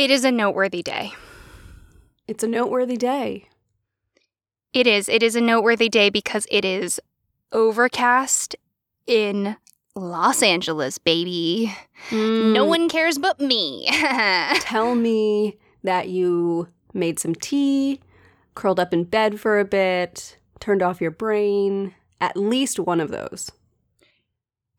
It is a noteworthy day. It's a noteworthy day. It is. It is a noteworthy day because it is overcast in Los Angeles, baby. No Mm, one cares but me. Tell me that you made some tea, curled up in bed for a bit, turned off your brain. At least one of those.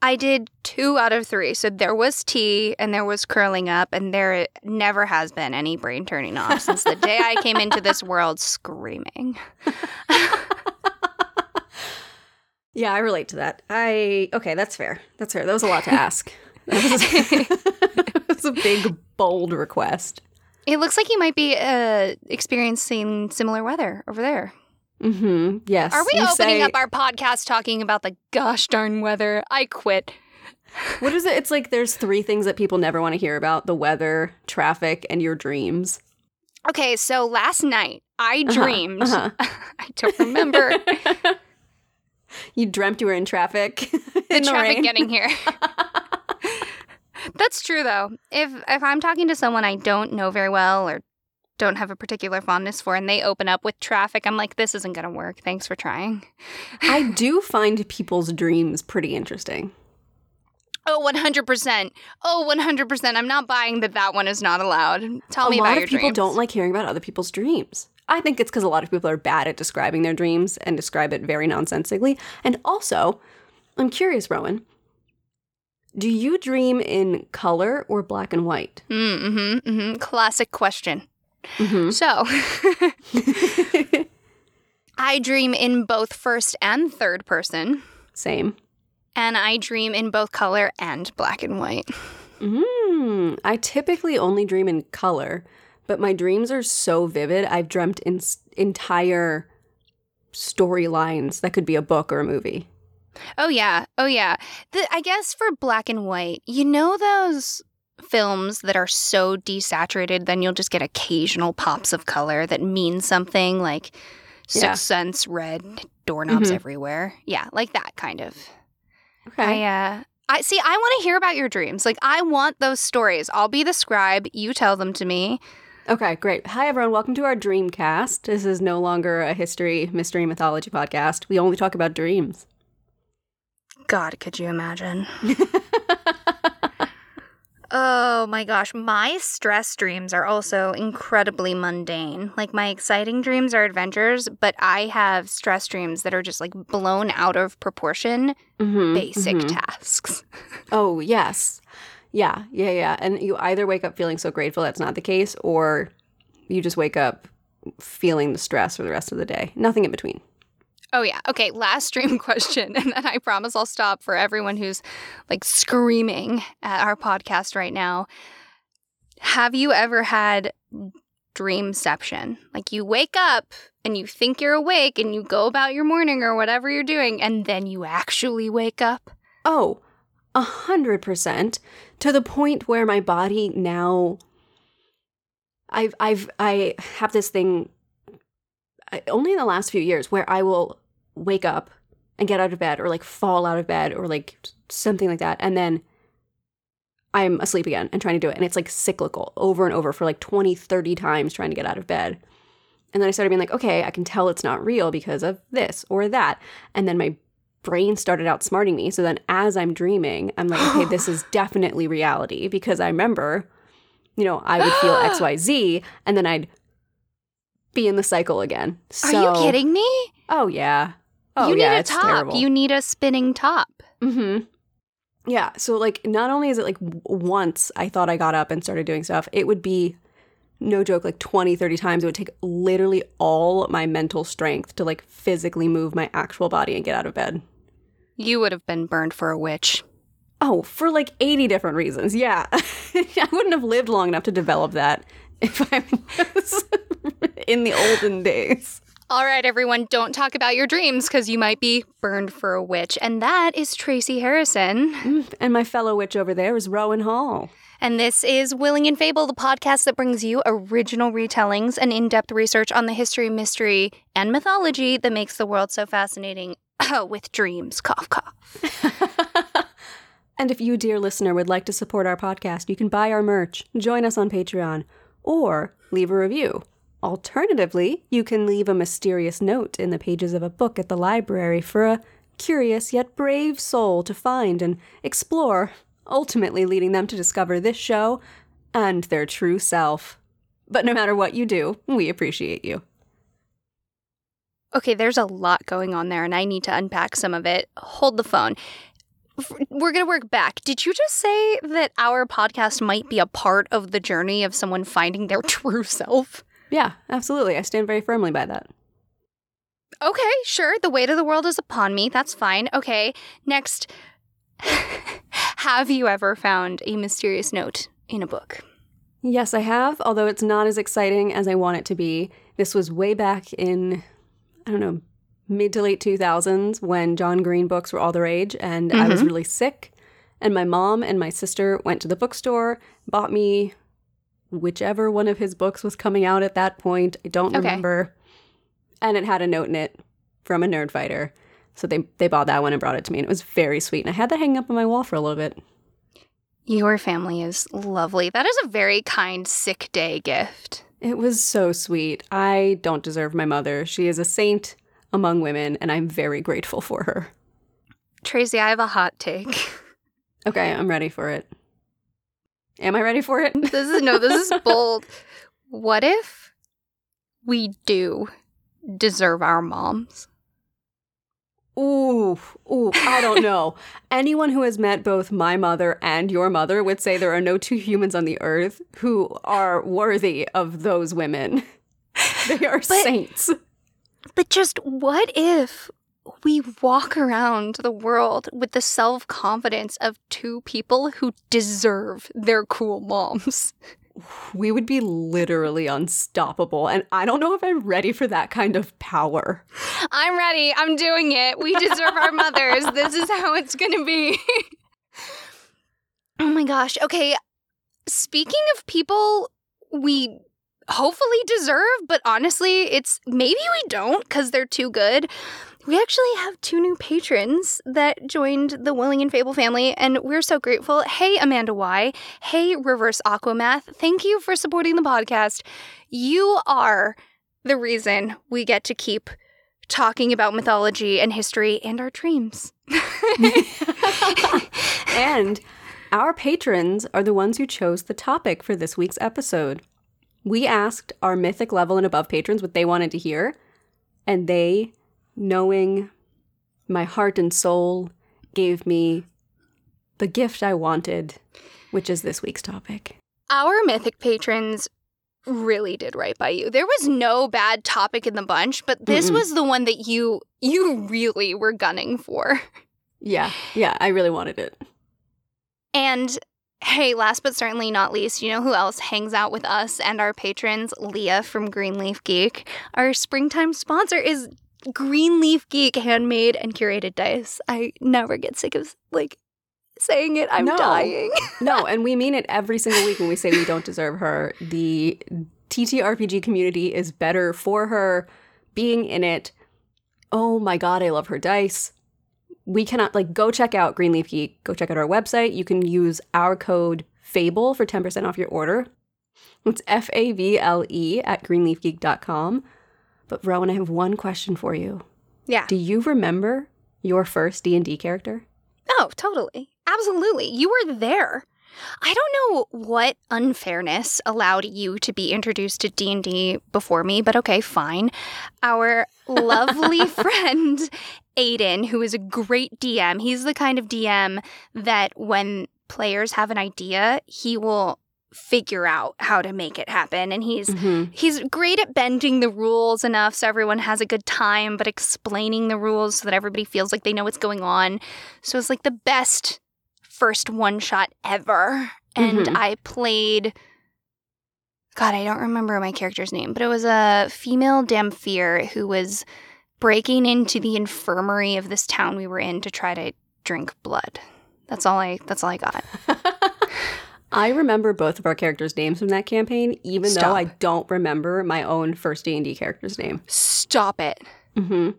I did two out of three. So there was tea and there was curling up, and there never has been any brain turning off since the day I came into this world screaming. Yeah, I relate to that. I okay, that's fair. That's fair. That was a lot to ask. That was, a big, bold request. It looks like you might be uh, experiencing similar weather over there. Mm-hmm. Yes. Are we opening say- up our podcast talking about the gosh darn weather? I quit. What is it? It's like there's three things that people never want to hear about: the weather, traffic, and your dreams. Okay, so last night I Uh-huh, dreamed. uh-huh. I don't remember You dreamt you were in traffic. the in the traffic getting here. That's true though. If if I'm talking to someone I don't know very well or don't have a particular fondness for and they open up with traffic, I'm like this isn't going to work. Thanks for trying. I do find people's dreams pretty interesting. Oh, 100%. Oh, 100%. I'm not buying that that one is not allowed. Tell me about it. a lot your of people dreams. don't like hearing about other people's dreams. I think it's because a lot of people are bad at describing their dreams and describe it very nonsensically. And also, I'm curious, Rowan, do you dream in color or black and white? Mm, hmm hmm Classic question. Mm-hmm. So, I dream in both first and third person, Same. and I dream in both color and black and white. Mm, I typically only dream in color, but my dreams are so vivid. I've dreamt in s- entire storylines that could be a book or a movie. Oh yeah, oh yeah. The, I guess for black and white, you know those films that are so desaturated, then you'll just get occasional pops of color that mean something, like Sixth Yeah. Sense, red doorknobs Mhm. everywhere. Yeah, like that kind of. Okay. I uh I see I want to hear about your dreams. Like I want those stories. I'll be the scribe, you tell them to me. Okay, great. Hi, everyone. Welcome to our Dreamcast. This is no longer a history, mystery, mythology podcast. We only talk about dreams. God, could you imagine? Oh my gosh, my stress dreams are also incredibly mundane. Like my exciting dreams are adventures, but I have stress dreams that are just like blown out of proportion, Mhm, basic mhm. tasks. Oh, yes. Yeah, yeah, yeah. And you either wake up feeling so grateful that's not the case, or you just wake up feeling the stress for the rest of the day. Nothing in between. Oh yeah. Okay, last dream question and then I promise I'll stop for everyone who's like screaming at our podcast right now. Have you ever had dreamception? Like you wake up and you think you're awake and you go about your morning or whatever you're doing and then you actually wake up? Oh, a hundred percent. To the point where my body now I've I've I have this thing only in the last few years where I will wake up and get out of bed or like fall out of bed or like something like that and then I'm asleep again and trying to do it and it's like cyclical over and over for like 20 30 times trying to get out of bed. And then I started being like, okay, I can tell it's not real because of this or that. And then my brain started outsmarting me. So then as I'm dreaming, I'm like, okay, this is definitely reality because I remember, you know, I would feel XYZ and then I'd be in the cycle again. so, Are you kidding me? Oh yeah. Oh you need yeah, a top. terrible. You need a spinning top. Mm-hmm. Yeah. So like, not only is it like once I thought I got up and started doing stuff, it would be no joke like 20 30 times it would take literally all my mental strength to like physically move my actual body and get out of bed You would have been burned for a witch. Oh, for like 80 different reasons. Yeah. I wouldn't have lived long enough to develop that if I was in the olden days. All right, everyone, don't talk about your dreams because you might be burned for a witch. And that is Tracy Harrison. Mm, And my fellow witch over there is Rowan Hall. And this is Willing and Fable, the podcast that brings you original retellings and in depth research on the history, mystery, and mythology that makes the world so fascinating with dreams. Cough, cough. and if you, dear listener, would like to support our podcast, you can buy our merch, join us on Patreon, or leave a review. Alternatively, you can leave a mysterious note in the pages of a book at the library for a curious yet brave soul to find and explore, ultimately leading them to discover this show and their true self. But no matter what you do, we appreciate you. Okay, there's a lot going on there, and I need to unpack some of it. Hold the phone. We're going to work back. Did you just say that our podcast might be a part of the journey of someone finding their true self? Yeah, absolutely. I stand very firmly by that. Okay, sure. The weight of the world is upon me. That's fine. Okay, next. Have you ever found a mysterious note in a book? Yes, I have, although it's not as exciting as I want it to be. This was way back in, I don't know, mid to late 2000s when John Green books were all the rage, and I was mm-hmm. really sick. And my mom and my sister went to the bookstore, bought me whichever one of his books was coming out at that point. I don't Okay. remember. And it had a note in it from a nerd fighter. So they, they bought that one and brought it to me, and it was very sweet. And I had that hanging up on my wall for a little bit. Your family is lovely. That is a very kind sick day gift. It was so sweet. I don't deserve my mother. She is a saint among women, and I'm very grateful for her. Tracy, I have a hot take. Okay, I'm ready for it. Am I ready for it? This is no, this is bold. What if we do deserve our moms? Ooh, ooh, I don't know. Anyone who has met both my mother and your mother would say there are no two humans on the earth who are worthy of those women. They are saints. But just what if we walk around the world with the self confidence of two people who deserve their cool moms? We would be literally unstoppable, and I don't know if I'm ready for that kind of power. I'm ready. I'm doing it. We deserve our mothers. This is how it's going to be. oh my gosh. Okay. Speaking of people we hopefully deserve, but honestly, it's maybe we don't because they're too good. We actually have two new patrons that joined the Willing and Fable family, and we're so grateful. Hey, Amanda Y. Hey, Reverse Aquamath. Thank you for supporting the podcast. You are the reason we get to keep talking about mythology and history and our dreams. and our patrons are the ones who chose the topic for this week's episode. We asked our mythic level and above patrons what they wanted to hear, and they, knowing my heart and soul, gave me the gift I wanted, which is this week's topic. Our mythic patrons really did right by you. There was no bad topic in the bunch, but this Mm-mm. was the one that you you really were gunning for. Yeah, yeah, I really wanted it. And hey, last but certainly not least, you know who else hangs out with us and our patrons? Leah from Greenleaf Geek. Our springtime sponsor is Greenleaf Geek handmade and curated dice. I never get sick of like saying it. I'm No. dying. No, and we mean it every single week when we say we don't deserve her. The TTRPG community is better for her being in it. Oh my god, I love her dice. We cannot like go check out Greenleaf Geek. Go check out our website. You can use our code FABLE for 10% off your order. It's F A V L E at greenleafgeek.com. But Rowan, I have one question for you. yeah. Do you remember your first D&D character? Oh, totally. Absolutely. You were there. I don't know what unfairness allowed you to be introduced to D&D before me, but okay, fine. Our lovely friend Aiden, who is a great DM, he's the kind of DM that when players have an idea, he will figure out how to make it happen and he's Mm-hmm. He's great at bending the rules enough so everyone has a good time, but explaining the rules so that everybody feels like they know what's going on. So it's like the best first one shot ever. And Mhm. I played. God, I don't remember my character's name, but it was a female Dhampir who was breaking into the infirmary of this town we were in to try to drink blood. That's all I. That's all I got. I remember both of our characters' names from that campaign, even Stop. though I don't remember my own first D and D character's name. Stop it. Mm-hmm.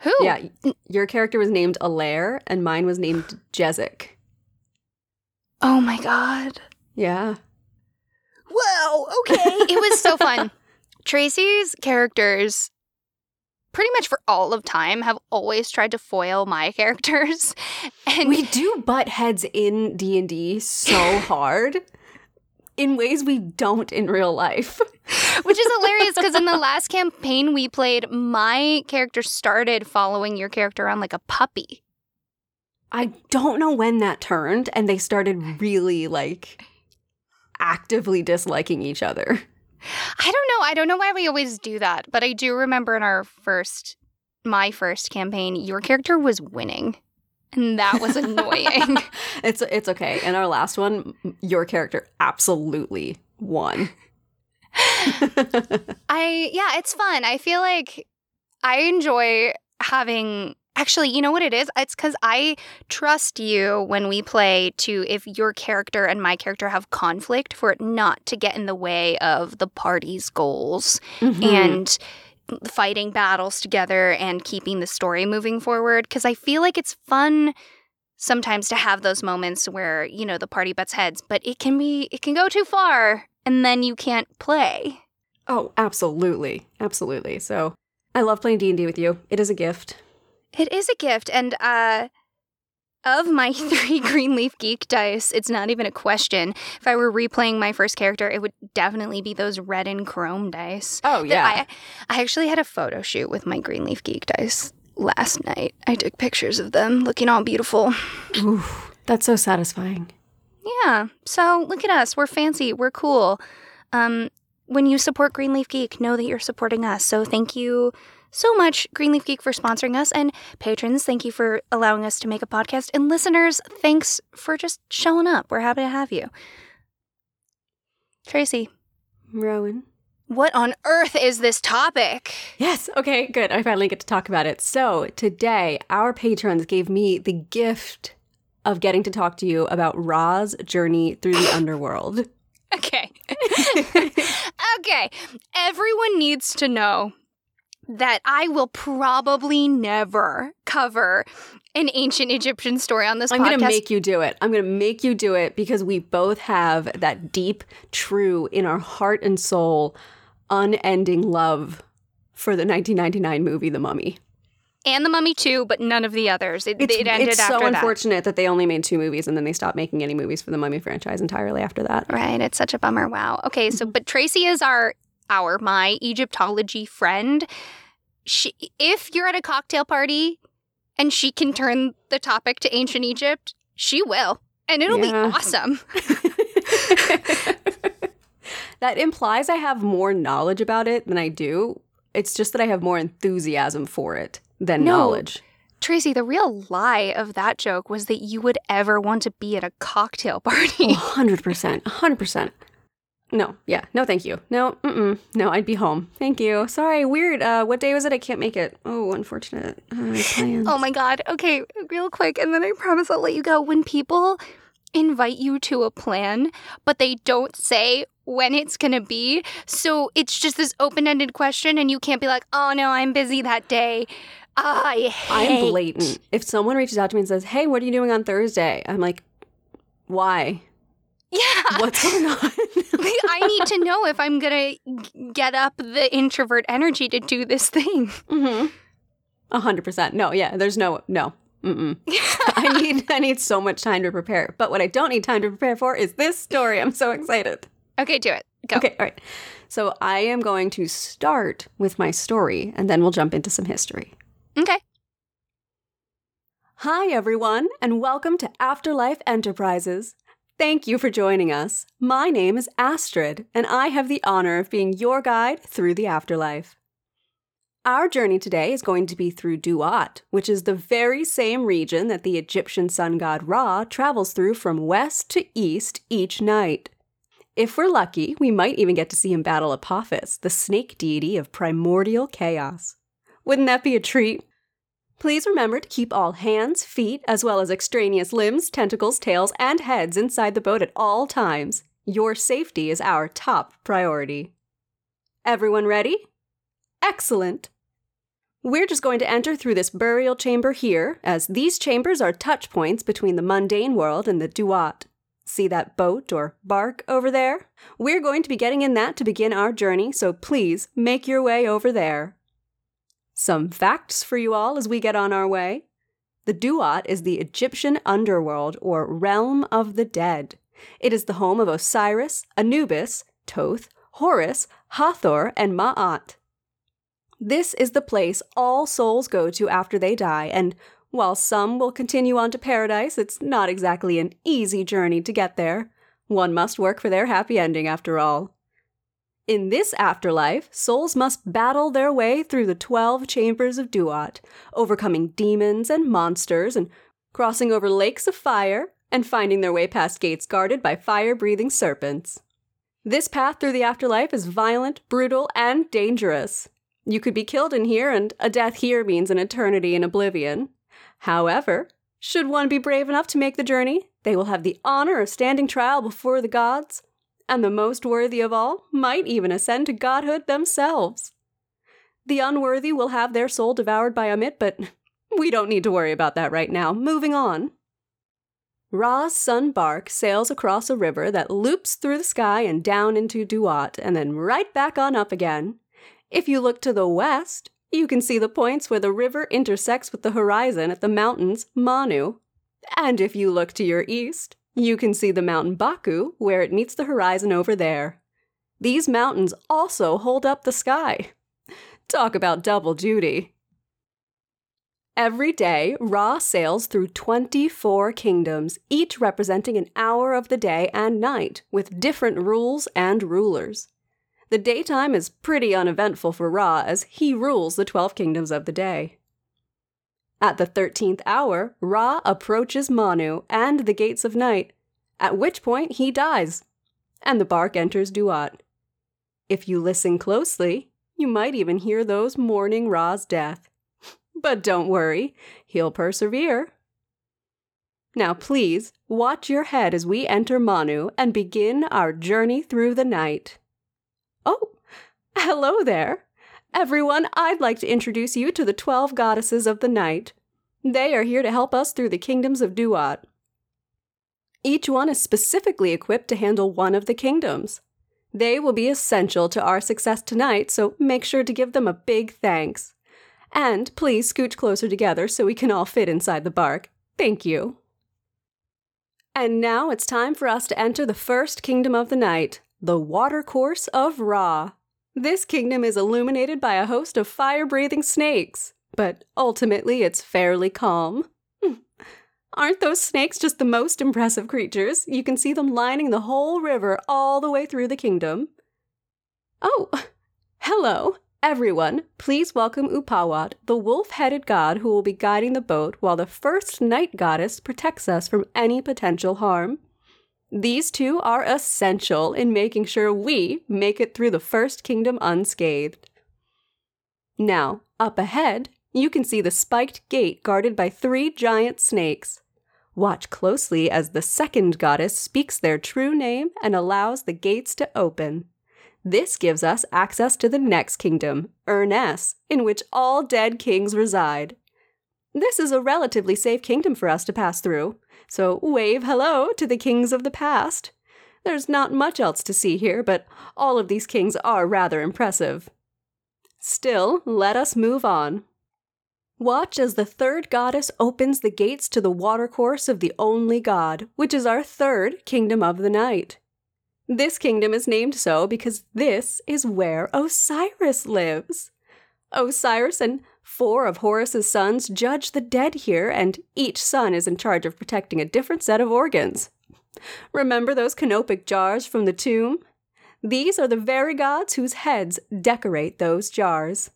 Who? Yeah, your character was named Alaire, and mine was named Jezik. Oh my god. Yeah, Whoa, okay. it was so fun. Tracy's characters pretty much for all of time have always tried to foil my characters. And we do butt heads in D&D so hard in ways we don't in real life. Which is hilarious because in the last campaign we played, my character started following your character around like a puppy. I don't know when that turned and they started really like actively disliking each other. I don't know. I don't know why we always do that, but I do remember in our first, my first campaign, your character was winning. And that was annoying. it's it's okay. In our last one, your character absolutely won. I yeah, it's fun. I feel like I enjoy having Actually, you know what it is? It's because I trust you when we play to, if your character and my character have conflict, for it not to get in the way of the party's goals mm-hmm. and fighting battles together and keeping the story moving forward. Because I feel like it's fun sometimes to have those moments where, you know, the party butts heads, but it can be, it can go too far and then you can't play. Oh, absolutely. Absolutely. So I love playing D&D with you. It is a gift. It is a gift. And uh, of my three Greenleaf Geek dice, it's not even a question. If I were replaying my first character, it would definitely be those red and chrome dice. Oh, yeah. I, I actually had a photo shoot with my Greenleaf Geek dice last night. I took pictures of them looking all beautiful. Ooh, that's so satisfying. Yeah. So look at us. We're fancy. We're cool. Um, when you support Greenleaf Geek, know that you're supporting us. So thank you so much, Greenleaf Geek, for sponsoring us. And patrons, thank you for allowing us to make a podcast. And listeners, thanks for just showing up. We're happy to have you. Tracy. Rowan. What on earth is this topic? Yes, okay, good. I finally get to talk about it. So, today, our patrons gave me the gift of getting to talk to you about Ra's journey through the underworld. Okay. okay. Everyone needs to know that I will probably never cover an ancient Egyptian story on this I'm podcast. going to make you do it. I'm going to make you do it because we both have that deep, true, in our heart and soul, unending love for the 1999 movie The Mummy. And The Mummy too, but none of the others. It, it's, it ended it's so unfortunate that. that they only made two movies and then they stopped making any movies for the Mummy franchise entirely after that. Right. It's such a bummer. Wow. Okay. So, mm-hmm. but Tracy is our our my Egyptology friend. She, if you're at a cocktail party and she can turn the topic to ancient Egypt, she will, and it'll yeah. be awesome. that implies I have more knowledge about it than I do. It's just that I have more enthusiasm for it than no. knowledge. Tracy, the real lie of that joke was that you would ever want to be at a cocktail party. 100%. 100%. No, yeah, no, thank you. No, mm no, I'd be home. Thank you. Sorry, weird. Uh, what day was it? I can't make it. Oh, unfortunate. Uh, oh my god. Okay, real quick, and then I promise I'll let you go. When people invite you to a plan, but they don't say when it's gonna be, so it's just this open-ended question, and you can't be like, "Oh no, I'm busy that day." I hate. I'm blatant. If someone reaches out to me and says, "Hey, what are you doing on Thursday?" I'm like, "Why?" Yeah. What's going on? I need to know if I'm going to get up the introvert energy to do this thing. Mm-hmm. A hundred percent. No, yeah, there's no, no. Mm-mm. I need, I need so much time to prepare. But what I don't need time to prepare for is this story. I'm so excited. Okay, do it. Go. Okay, all right. So I am going to start with my story and then we'll jump into some history. Okay. Hi, everyone, and welcome to Afterlife Enterprises. Thank you for joining us. My name is Astrid, and I have the honor of being your guide through the afterlife. Our journey today is going to be through Duat, which is the very same region that the Egyptian sun god Ra travels through from west to east each night. If we're lucky, we might even get to see him battle Apophis, the snake deity of primordial chaos. Wouldn't that be a treat? Please remember to keep all hands, feet, as well as extraneous limbs, tentacles, tails, and heads inside the boat at all times. Your safety is our top priority. Everyone ready? Excellent. We're just going to enter through this burial chamber here, as these chambers are touch points between the mundane world and the Duat. See that boat or bark over there? We're going to be getting in that to begin our journey, so please make your way over there. Some facts for you all as we get on our way. The Duat is the Egyptian underworld or realm of the dead. It is the home of Osiris, Anubis, Thoth, Horus, Hathor, and Ma'at. This is the place all souls go to after they die, and while some will continue on to paradise, it's not exactly an easy journey to get there. One must work for their happy ending, after all. In this afterlife, souls must battle their way through the 12 chambers of Duat, overcoming demons and monsters, and crossing over lakes of fire, and finding their way past gates guarded by fire breathing serpents. This path through the afterlife is violent, brutal, and dangerous. You could be killed in here, and a death here means an eternity in oblivion. However, should one be brave enough to make the journey, they will have the honor of standing trial before the gods, and the most worthy of all might even ascend to godhood themselves. The unworthy will have their soul devoured by Ammit, but we don't need to worry about that right now. Moving on. Ra's sun bark sails across a river that loops through the sky and down into Duat, and then right back on up again. If you look to the west, you can see the points where the river intersects with the horizon at the mountains Manu. And if you look to your east, you can see the mountain Baku where it meets the horizon over there. These mountains also hold up the sky. Talk about double duty. Every day, Ra sails through 24 kingdoms, each representing an hour of the day and night, with different rules and rulers. The daytime is pretty uneventful for Ra as he rules the 12 kingdoms of the day. At the 13th hour, Ra approaches Manu and the gates of night, at which point he dies, and the bark enters Duat. If you listen closely, you might even hear those mourning Ra's death. But don't worry, he'll persevere. Now, please watch your head as we enter Manu and begin our journey through the night. Oh, hello there. Everyone, I'd like to introduce you to the 12 goddesses of the night. They are here to help us through the kingdoms of Duat. Each one is specifically equipped to handle one of the kingdoms. They will be essential to our success tonight, so make sure to give them a big thanks. And please scooch closer together so we can all fit inside the bark. Thank you. And now it's time for us to enter the first kingdom of the night, the Watercourse of Ra. This kingdom is illuminated by a host of fire breathing snakes, but ultimately it's fairly calm. Aren't those snakes just the most impressive creatures? You can see them lining the whole river all the way through the kingdom. Oh, hello, everyone. Please welcome Upawat, the wolf headed god who will be guiding the boat while the first night goddess protects us from any potential harm. These two are essential in making sure we make it through the First Kingdom unscathed. Now, up ahead, you can see the spiked gate guarded by three giant snakes. Watch closely as the second goddess speaks their true name and allows the gates to open. This gives us access to the next kingdom, Urness, in which all dead kings reside. This is a relatively safe kingdom for us to pass through, so wave hello to the kings of the past. There's not much else to see here, but all of these kings are rather impressive. Still, let us move on. Watch as the third goddess opens the gates to the watercourse of the only god, which is our third kingdom of the night. This kingdom is named so because this is where Osiris lives. Osiris and Four of Horus's sons judge the dead here, and each son is in charge of protecting a different set of organs. Remember those canopic jars from the tomb? These are the very gods whose heads decorate those jars.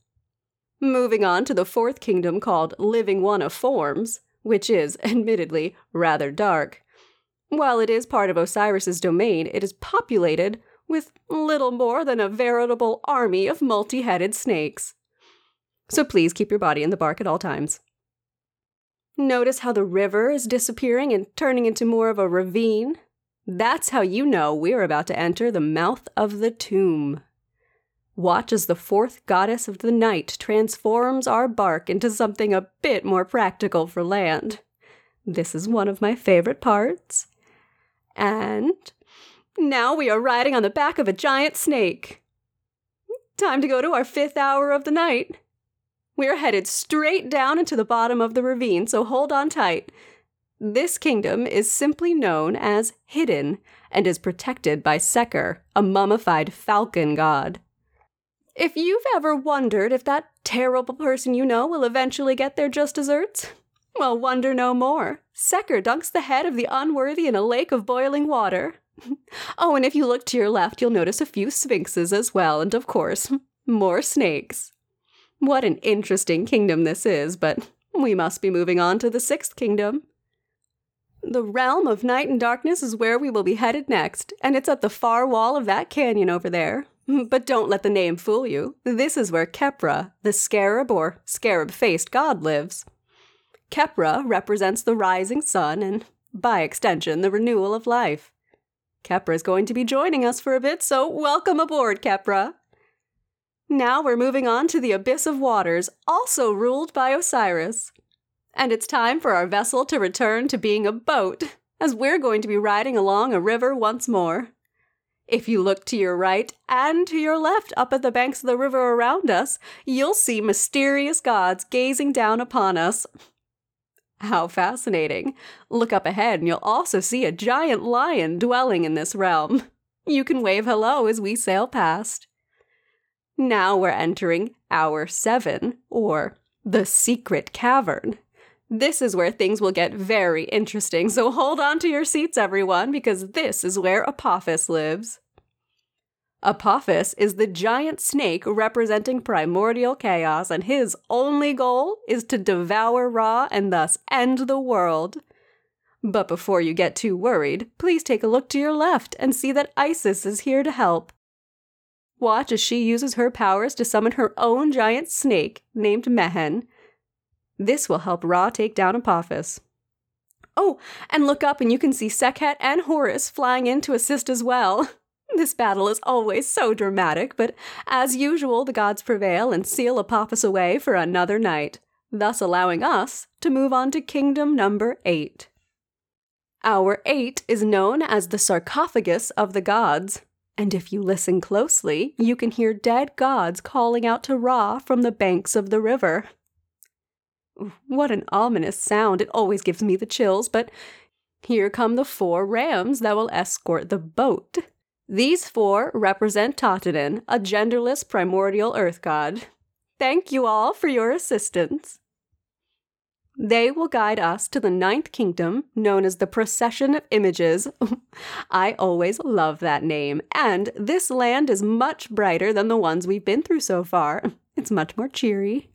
Moving on to the fourth kingdom called Living One of Forms, which is, admittedly, rather dark. While it is part of Osiris's domain, it is populated with little more than a veritable army of multi headed snakes so please keep your body in the bark at all times. Notice how the river is disappearing and turning into more of a ravine? That's how you know we're about to enter the mouth of the tomb. Watch as the fourth goddess of the night transforms our bark into something a bit more practical for land. This is one of my favorite parts. And now we are riding on the back of a giant snake. Time to go to our fifth hour of the night. We are headed straight down into the bottom of the ravine, so hold on tight. This kingdom is simply known as Hidden and is protected by Seker, a mummified falcon god. If you've ever wondered if that terrible person you know will eventually get their just desserts, well, wonder no more. Seker dunks the head of the unworthy in a lake of boiling water. oh, and if you look to your left, you'll notice a few sphinxes as well, and of course, more snakes. What an interesting kingdom this is, but we must be moving on to the sixth kingdom. The realm of night and darkness is where we will be headed next, and it's at the far wall of that canyon over there. But don't let the name fool you. This is where Khepra, the scarab or scarab faced god, lives. Khepra represents the rising sun and, by extension, the renewal of life. Khepra is going to be joining us for a bit, so welcome aboard, Khepra. Now we're moving on to the Abyss of Waters, also ruled by Osiris. And it's time for our vessel to return to being a boat, as we're going to be riding along a river once more. If you look to your right and to your left up at the banks of the river around us, you'll see mysterious gods gazing down upon us. How fascinating. Look up ahead and you'll also see a giant lion dwelling in this realm. You can wave hello as we sail past. Now we're entering Hour 7, or the Secret Cavern. This is where things will get very interesting, so hold on to your seats, everyone, because this is where Apophis lives. Apophis is the giant snake representing primordial chaos, and his only goal is to devour Ra and thus end the world. But before you get too worried, please take a look to your left and see that Isis is here to help. Watch as she uses her powers to summon her own giant snake named Mehen this will help Ra take down Apophis. Oh, and look up and you can see Sekhet and Horus flying in to assist as well. This battle is always so dramatic, but as usual, the gods prevail and seal Apophis away for another night, thus allowing us to move on to kingdom number eight. Hour eight is known as the sarcophagus of the gods, and if you listen closely, you can hear dead gods calling out to Ra from the banks of the river. What an ominous sound. It always gives me the chills, but here come the four rams that will escort the boat. These four represent Tatenen, a genderless primordial earth god. Thank you all for your assistance. They will guide us to the ninth kingdom, known as the Procession of Images. I always love that name, and this land is much brighter than the ones we've been through so far. It's much more cheery.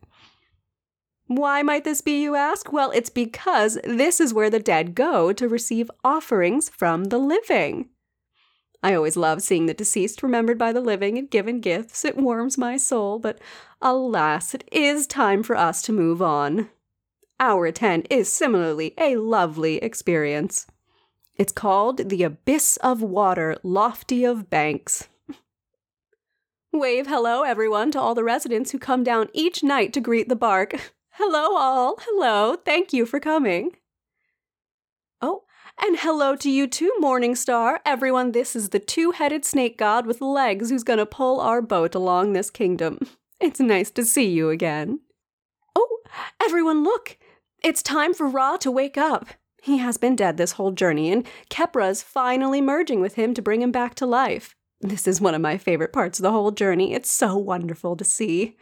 Why might this be, you ask? Well, it's because this is where the dead go to receive offerings from the living. I always love seeing the deceased remembered by the living and given gifts. It warms my soul, but alas, it is time for us to move on. Hour 10 is similarly a lovely experience. It's called The Abyss of Water, Lofty of Banks. Wave hello, everyone, to all the residents who come down each night to greet the bark. Hello, all. Hello. Thank you for coming. Oh, and hello to you too, Morningstar. Everyone, this is the two headed snake god with legs who's gonna pull our boat along this kingdom. It's nice to see you again. Oh, everyone, look! It's time for Ra to wake up. He has been dead this whole journey, and Khepra's finally merging with him to bring him back to life. This is one of my favorite parts of the whole journey. It's so wonderful to see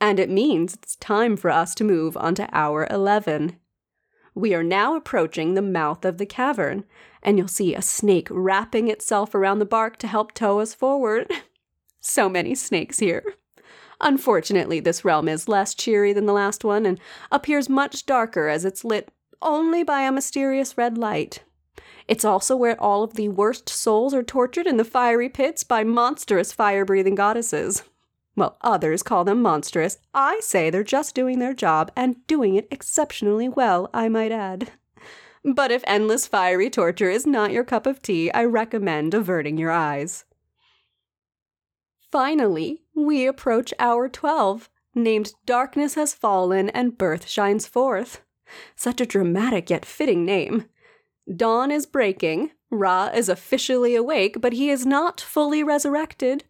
and it means it's time for us to move on to hour 11. We are now approaching the mouth of the cavern, and you'll see a snake wrapping itself around the bark to help tow us forward. so many snakes here. Unfortunately, this realm is less cheery than the last one and appears much darker as it's lit only by a mysterious red light. It's also where all of the worst souls are tortured in the fiery pits by monstrous fire breathing goddesses. Well, others call them monstrous. I say they're just doing their job and doing it exceptionally well, I might add. But if endless fiery torture is not your cup of tea, I recommend averting your eyes. Finally, we approach hour 12, named Darkness Has Fallen and Birth Shines Forth. Such a dramatic yet fitting name. Dawn is breaking, Ra is officially awake, but he is not fully resurrected.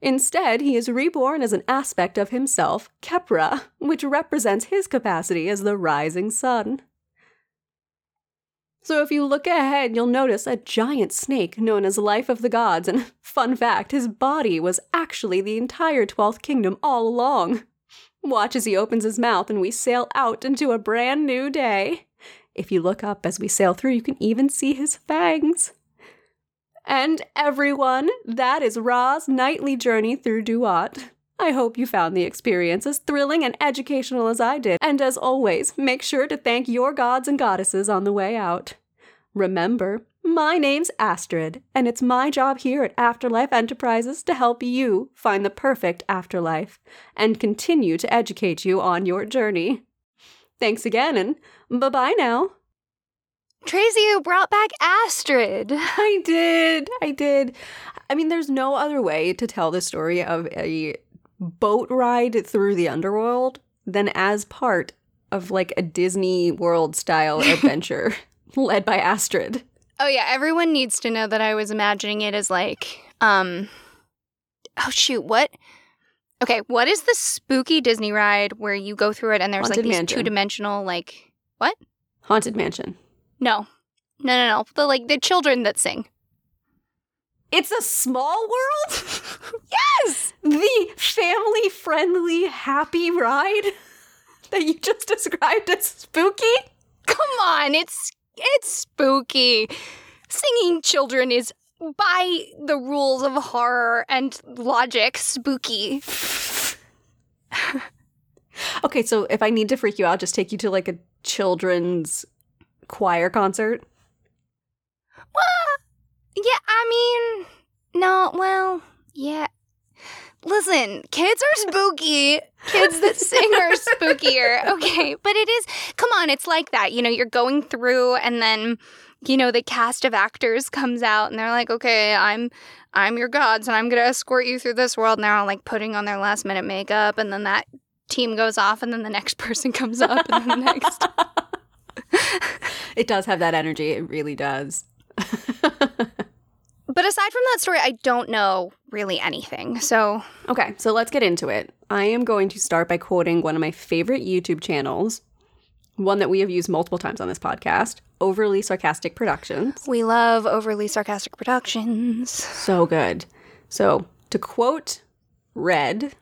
Instead, he is reborn as an aspect of himself, Khepra, which represents his capacity as the rising sun. So if you look ahead, you'll notice a giant snake known as Life of the Gods, and fun fact, his body was actually the entire 12th kingdom all along. Watch as he opens his mouth and we sail out into a brand new day. If you look up as we sail through, you can even see his fangs. And everyone, that is Ra's nightly journey through Duat. I hope you found the experience as thrilling and educational as I did, and as always, make sure to thank your gods and goddesses on the way out. Remember, my name's Astrid, and it's my job here at Afterlife Enterprises to help you find the perfect afterlife and continue to educate you on your journey. Thanks again, and bye bye now. Tracy, you brought back Astrid. I did. I did. I mean, there's no other way to tell the story of a boat ride through the underworld than as part of like a Disney World style adventure led by Astrid. Oh yeah, everyone needs to know that I was imagining it as like um Oh shoot, what? Okay, what is the spooky Disney ride where you go through it and there's Haunted like these Mansion. two-dimensional like what? Haunted Mansion. No. No, no, no. The like the children that sing. It's a small world? Yes. the family friendly happy ride that you just described as spooky? Come on, it's it's spooky. Singing children is by the rules of horror and logic spooky. Okay, so if I need to freak you out, just take you to like a children's choir concert. Yeah, I mean, no, well, yeah. Listen, kids are spooky. Kids that sing are spookier. Okay, but it is, come on, it's like that. You know, you're going through and then, you know, the cast of actors comes out and they're like, okay, I'm. I'm your gods and I'm going to escort you through this world. And they're all like putting on their last minute makeup. And then that team goes off and then the next person comes up and then the next. It does have that energy. It really does. But aside from that story, I don't know really anything. So Okay, so let's get into it. I am going to start by quoting one of my favorite YouTube channels, one that we have used multiple times on this podcast, Overly Sarcastic Productions. we love overly sarcastic productions. So good. So, to quote Red,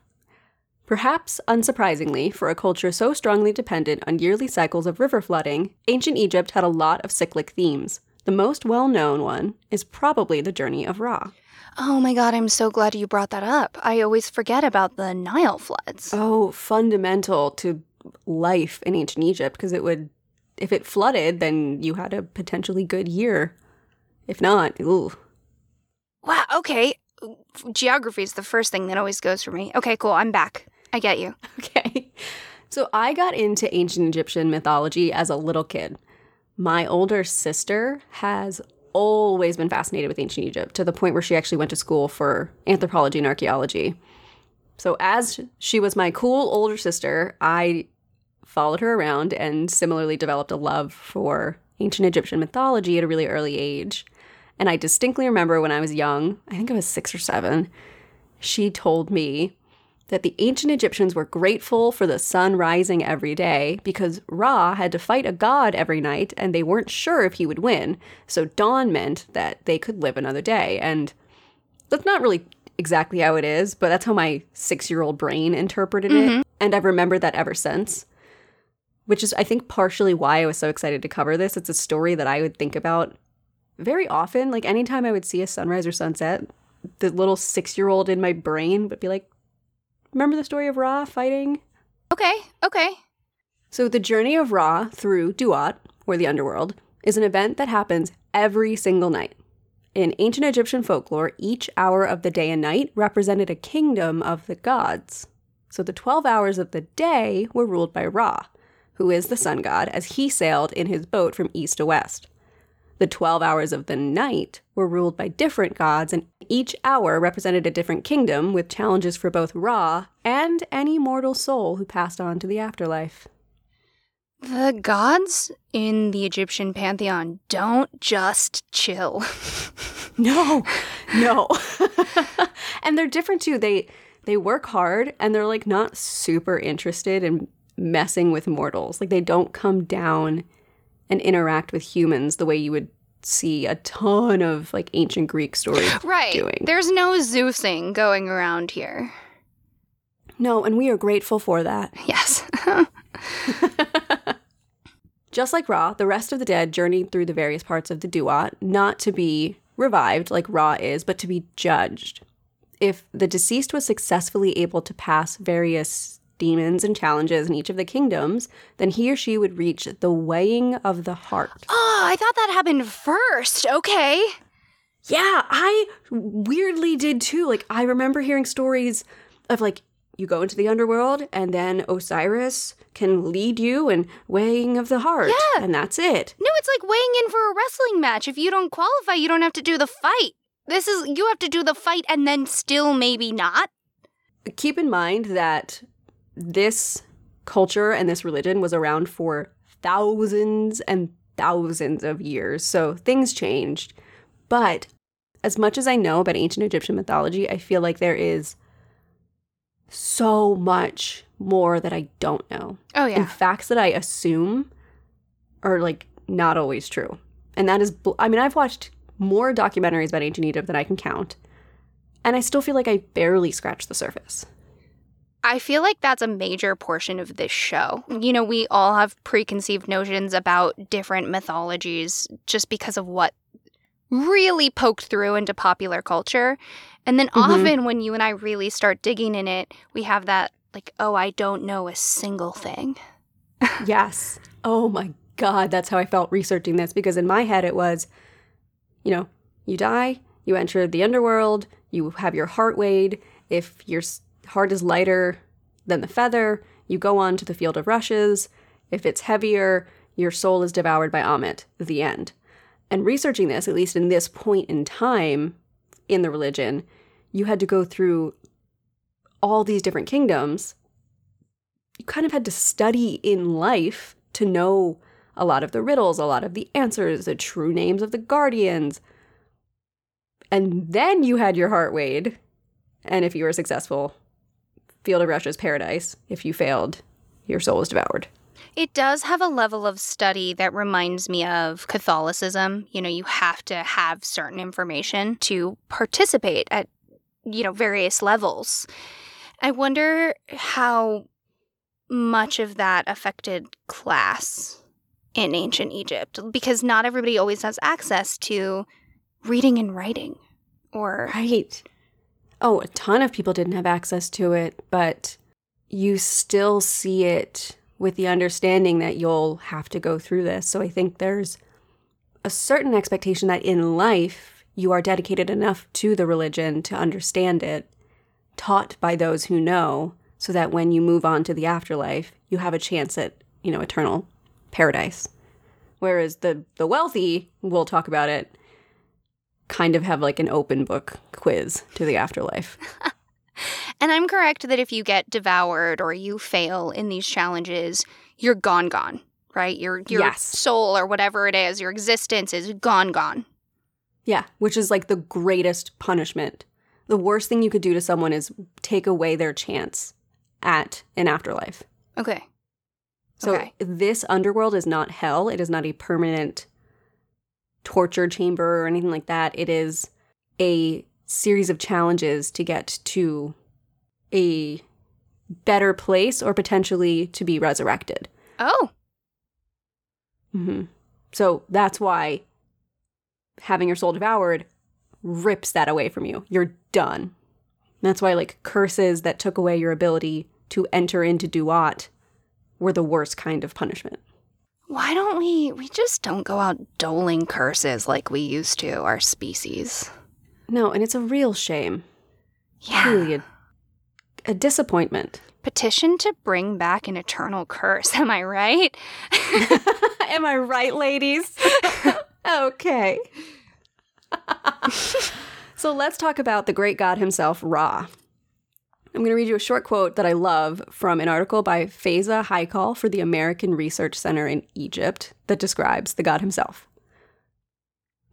perhaps unsurprisingly, for a culture so strongly dependent on yearly cycles of river flooding, ancient Egypt had a lot of cyclic themes. The most well known one is probably the journey of Ra. Oh my god, I'm so glad you brought that up. I always forget about the Nile floods. Oh, fundamental to life in ancient Egypt because it would, if it flooded, then you had a potentially good year. If not, ooh. Wow, okay. Geography is the first thing that always goes for me. Okay, cool. I'm back. I get you. Okay. So I got into ancient Egyptian mythology as a little kid. My older sister has always been fascinated with ancient Egypt to the point where she actually went to school for anthropology and archaeology. So as she was my cool older sister, I followed her around and similarly developed a love for ancient Egyptian mythology at a really early age. And I distinctly remember when I was young, I think I was 6 or 7, she told me that the ancient Egyptians were grateful for the sun rising every day because Ra had to fight a god every night and they weren't sure if he would win. So dawn meant that they could live another day. And that's not really exactly how it is, but that's how my six year old brain interpreted it. Mm-hmm. And I've remembered that ever since, which is, I think, partially why I was so excited to cover this. It's a story that I would think about very often. Like anytime I would see a sunrise or sunset, the little six year old in my brain would be like, Remember the story of Ra fighting? Okay, okay. So, the journey of Ra through Duat, or the underworld, is an event that happens every single night. In ancient Egyptian folklore, each hour of the day and night represented a kingdom of the gods. So, the 12 hours of the day were ruled by Ra, who is the sun god, as he sailed in his boat from east to west. The 12 hours of the night were ruled by different gods, and each hour represented a different kingdom with challenges for both Ra and any mortal soul who passed on to the afterlife. The gods in the Egyptian pantheon don't just chill. No, no. and they're different too. They they work hard and they're like not super interested in messing with mortals. Like they don't come down and interact with humans the way you would see a ton of like ancient Greek stories right. doing. There's no Zeusing going around here. No, and we are grateful for that. Yes. Just like Ra, the rest of the dead journeyed through the various parts of the Duat, not to be revived like Ra is, but to be judged. If the deceased was successfully able to pass various demons and challenges in each of the kingdoms, then he or she would reach the weighing of the heart. oh, I thought that happened first. Okay. Yeah, I weirdly did too. Like, I remember hearing stories of like, you go into the underworld and then Osiris can lead you in weighing of the heart. Yeah. And that's it. No, it's like weighing in for a wrestling match. If you don't qualify, you don't have to do the fight. This is, you have to do the fight and then still maybe not. keep in mind that this culture and this religion was around for thousands and thousands of years. So things changed. But as much as I know about ancient Egyptian mythology, I feel like there is so much more that I don't know. Oh, yeah. And facts that I assume are like not always true. And that is, bl- I mean, I've watched more documentaries about ancient Egypt than I can count. And I still feel like I barely scratched the surface. I feel like that's a major portion of this show. You know, we all have preconceived notions about different mythologies just because of what really poked through into popular culture. And then Mhm. often when you and I really start digging in it, we have that, like, oh, I don't know a single thing. Yes. Oh my God, that's how I felt researching this because in my head it was, you know, you die, you enter the underworld, you have your heart weighed. If your s- heart is lighter than the feather, you go on to the field of rushes. If it's heavier, your soul is devoured by Ammit. The end. And researching this, at least in this point in time in the religion, you had to go through all these different kingdoms you kind of had to study in life to know a lot of the riddles, a lot of the answers, the true names of the guardians. And then you had your heart weighed. And if you were successful, Field of Rushes paradise. If you failed, your soul was devoured. It does have a level of study that reminds me of Catholicism. You know, you have to have certain information to participate at, you know, various levels. I wonder how much of that affected class in ancient Egypt because not everybody always has access to reading and writing or Right. Oh, a ton of people didn't have access to it, but you still see it with the understanding that you'll have to go through this. So I think there's a certain expectation that in life you are dedicated enough to the religion to understand it, taught by those who know, so that when you move on to the afterlife, you have a chance at, you know, eternal paradise. Whereas the the wealthy, we'll talk about it, kind of have like an open book quiz to the afterlife. And I'm correct that if you get devoured or you fail in these challenges, you're gone, gone, right? Your your Yes. soul or whatever it is, your existence is gone, gone. Yeah, which is like the greatest punishment. The worst thing you could do to someone is take away their chance at an afterlife. Okay. So Okay. this underworld is not hell. It is not a permanent torture chamber or anything like that. It is a series of challenges to get to a better place or potentially to be resurrected. Oh, hmm So that's why having your soul devoured rips that away from you. You're done. That's why, like, curses that took away your ability to enter into Duat were the worst kind of punishment. Why don't we we just don't go out doling curses like we used to our species? No, and it's a real shame. Yeah. Really a, a disappointment. Petition to bring back an eternal curse, am I right? Am I right, ladies? okay. so let's talk about the great god himself, Ra. I'm going to read you a short quote that I love from an article by Fayza Haikal for the American Research Center in Egypt that describes the god himself.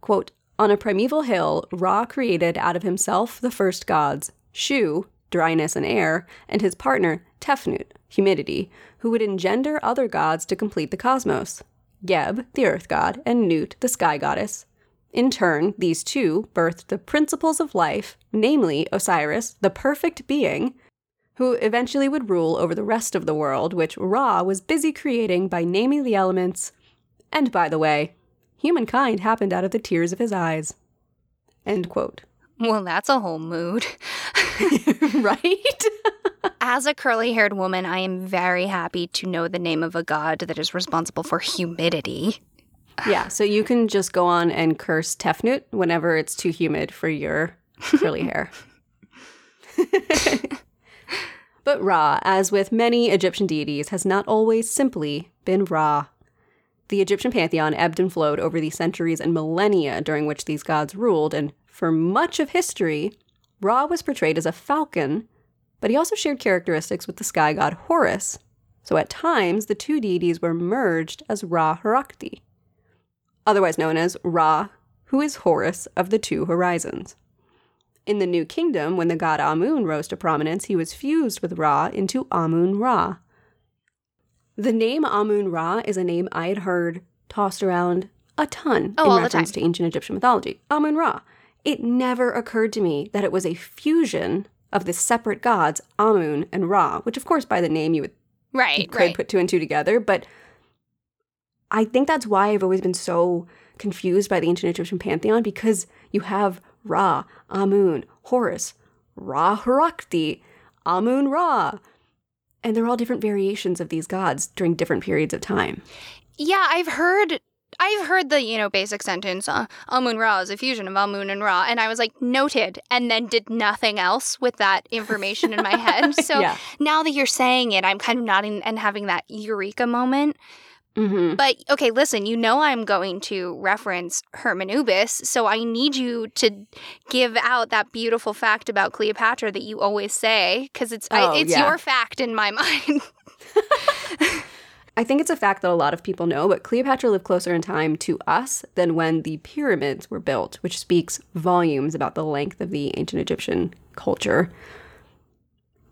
Quote, on a primeval hill, Ra created out of himself the first gods, Shu, dryness and air, and his partner, Tefnut, humidity, who would engender other gods to complete the cosmos. Geb, the earth god, and Nut, the sky goddess. In turn, these two birthed the principles of life, namely Osiris, the perfect being, who eventually would rule over the rest of the world, which Ra was busy creating by naming the elements. And by the way, humankind happened out of the tears of his eyes. End quote. Well, that's a whole mood. right? As a curly haired woman, I am very happy to know the name of a god that is responsible for humidity. Yeah, so you can just go on and curse Tefnut whenever it's too humid for your curly hair. but Ra, as with many Egyptian deities, has not always simply been Ra. The Egyptian pantheon ebbed and flowed over the centuries and millennia during which these gods ruled, and for much of history, Ra was portrayed as a falcon, but he also shared characteristics with the sky god Horus. So at times, the two deities were merged as Ra Harakti, otherwise known as Ra, who is Horus of the two horizons. In the New Kingdom, when the god Amun rose to prominence, he was fused with Ra into Amun Ra. The name Amun Ra is a name I had heard tossed around a ton Oh, in reference to ancient Egyptian mythology. Amun Ra. It never occurred to me that it was a fusion of the separate gods, Amun and Ra, which, of course, by the name you would you Right, could right. put two and two together. But I think that's why I've always been so confused by the ancient Egyptian pantheon because you have Ra, Amun, Horus, Ra Harakti, Amun Ra. And they're all different variations of these gods during different periods of time. Yeah, I've heard I've heard the, you know, basic sentence, uh, Amun Ra is a fusion of Amun and Ra, and I was like, noted, and then did nothing else with that information in my head. So yeah. now that you're saying it, I'm kind of nodding and having that eureka moment. Mm-hmm. But okay, listen, you know I'm going to reference Hermanubis, so I need you to give out that beautiful fact about Cleopatra that you always say, because it's Oh, I, it's yeah. your fact in my mind. I think it's a fact that a lot of people know, but Cleopatra lived closer in time to us than when the pyramids were built, which speaks volumes about the length of the ancient Egyptian culture.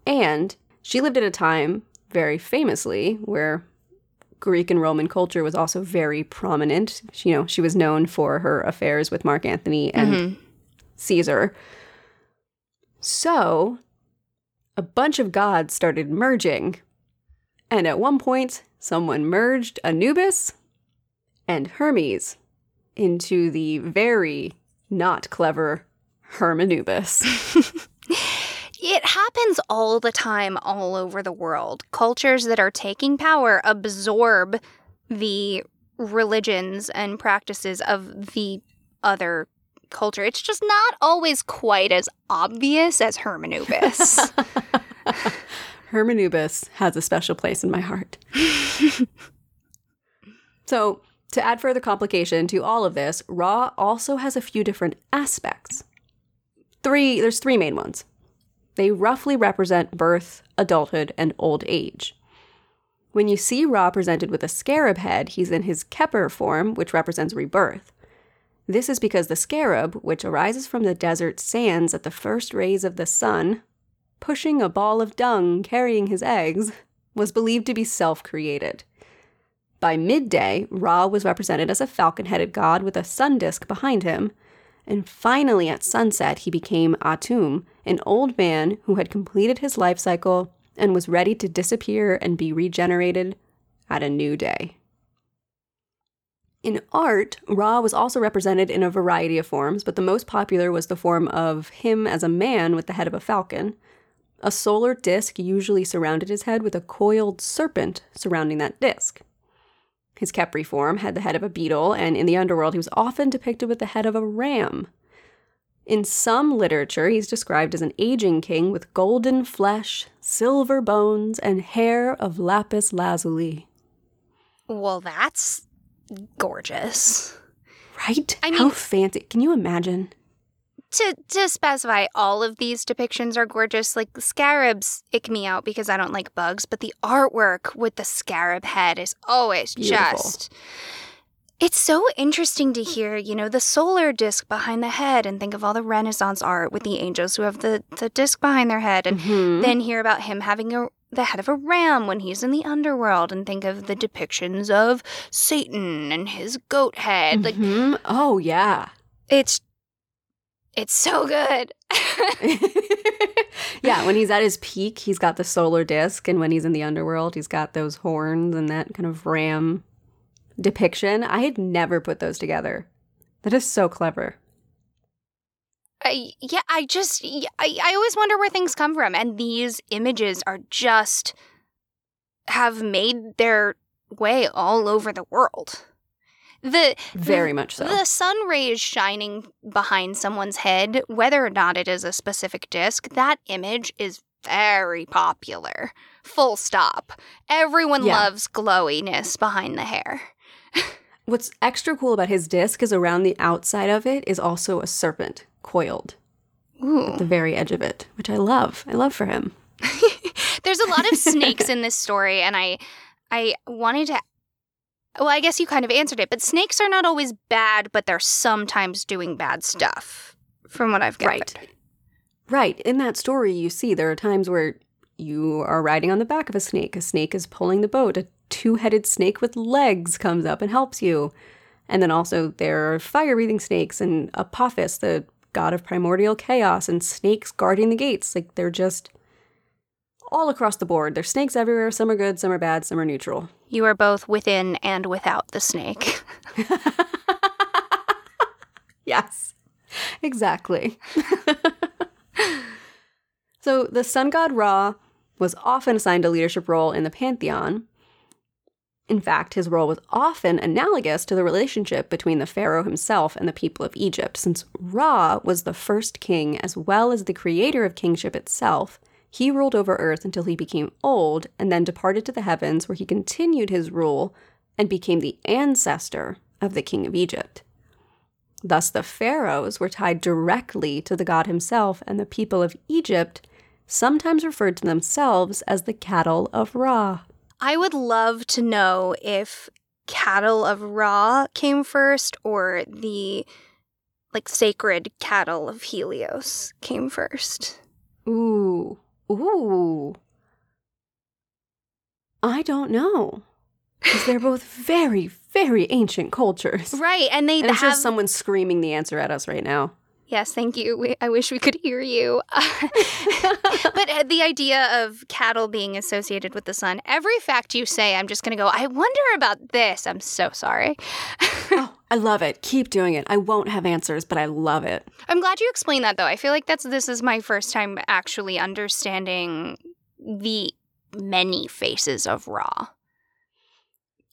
And she lived at a time, very famously, where Greek and Roman culture was also very prominent. She, you know, she was known for her affairs with Mark Antony and Mhm. Caesar. So, a bunch of gods started merging. And at one point, someone merged Anubis and Hermes into the very not clever Hermanubis. Happens all the time, all over the world. Cultures that are taking power absorb the religions and practices of the other culture. It's just not always quite as obvious as Hermanubis. Hermanubis has a special place in my heart. so, to add further complication to all of this, Ra also has a few different aspects. Three, there's three main ones. They roughly represent birth, adulthood, and old age. When you see Ra presented with a scarab head, he's in his Kheper form, which represents rebirth. This is because the scarab, which arises from the desert sands at the first rays of the sun, pushing a ball of dung carrying his eggs, was believed to be self created. By midday, Ra was represented as a falcon headed god with a sun disk behind him. And finally, at sunset, he became Atum, an old man who had completed his life cycle and was ready to disappear and be regenerated at a new day. In art, Ra was also represented in a variety of forms, but the most popular was the form of him as a man with the head of a falcon. A solar disk usually surrounded his head with a coiled serpent surrounding that disk. His Khepri form had the head of a beetle, and in the underworld, he was often depicted with the head of a ram. In some literature, he's described as an aging king with golden flesh, silver bones, and hair of lapis lazuli. well, that's gorgeous. Right? I mean, How fancy. Can you imagine? to to specify, all of these depictions are gorgeous. Like scarabs ick me out because I don't like bugs, but the artwork with the scarab head is always Beautiful. just. It's so interesting to hear, you know, the solar disc behind the head and think of all the Renaissance art with the angels who have the, the disc behind their head and Mhm. then hear about him having a the head of a ram when he's in the underworld and think of the depictions of Satan and his goat head. Like Mhm. oh yeah. it's it's so good. yeah, when he's at his peak, he's got the solar disc, and when he's in the underworld, he's got those horns and that kind of ram depiction. I had never put those together. That is so clever. I, yeah, I just I, I always wonder where things come from and these images are just have made their way all over the world. The Very much so. The sun rays shining behind someone's head, whether or not it is a specific disc, that image is very popular. Full stop. Everyone Yeah. loves glowiness behind the hair. What's extra cool about his disc is around the outside of it is also a serpent coiled Ooh. at the very edge of it, which I love. I love for him. There's a lot of snakes in this story, and I I wanted to well, I guess you kind of answered it, but snakes are not always bad, but they're sometimes doing bad stuff, from what I've gathered. Right. Right. In that story, you see there are times where you are riding on the back of a snake. A snake is pulling the boat. A two headed snake with legs comes up and helps you. And then also there are fire breathing snakes and Apophis, the god of primordial chaos, and snakes guarding the gates. Like they're just all across the board. There's snakes everywhere. Some are good, some are bad, some are neutral. You are both within and without the snake. Yes, exactly. so the sun god Ra was often assigned a leadership role in the pantheon. In fact, his role was often analogous to the relationship between the pharaoh himself and the people of Egypt, since Ra was the first king as well as the creator of kingship itself. He ruled over earth until he became old and then departed to the heavens, where he continued his rule and became the ancestor of the king of Egypt. Thus, the pharaohs were tied directly to the god himself, and the people of Egypt sometimes referred to themselves as the cattle of Ra. I would love to know if cattle of Ra came first or the like sacred cattle of Helios came first. Ooh, ooh. I don't know. Because they're both very, very ancient cultures. Right, and they And have sure someone's screaming the answer at us right now. Yes, thank you. We, I wish we could hear you. but uh, the idea of cattle being associated with the sun, every fact you say, I'm just going to go, I wonder about this. I'm so sorry. oh, I love it. Keep doing it. I won't have answers, but I love it. I'm glad you explained that though. I feel like that's this is my first time actually understanding the many faces of Ra.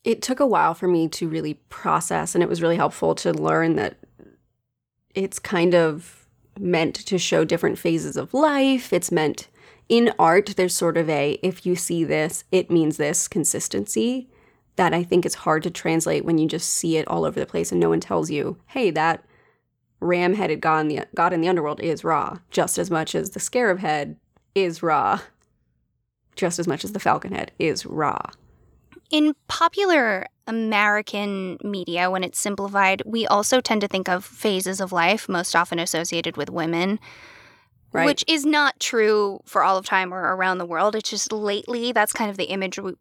it took a while for me to really process and it was really helpful to learn that it's kind of meant to show different phases of life. It's meant in art there's sort of a if you see this it means this consistency that i think is hard to translate when you just see it all over the place and no one tells you hey that ram-headed god in the, god in the underworld is Ra just as much as the scarab head is Ra just as much as the falcon head is Ra In popular American media, when it's simplified, we also tend to think of phases of life, most often associated with women, right which is not true for all of time or around the world. It's just lately that's kind of the image we,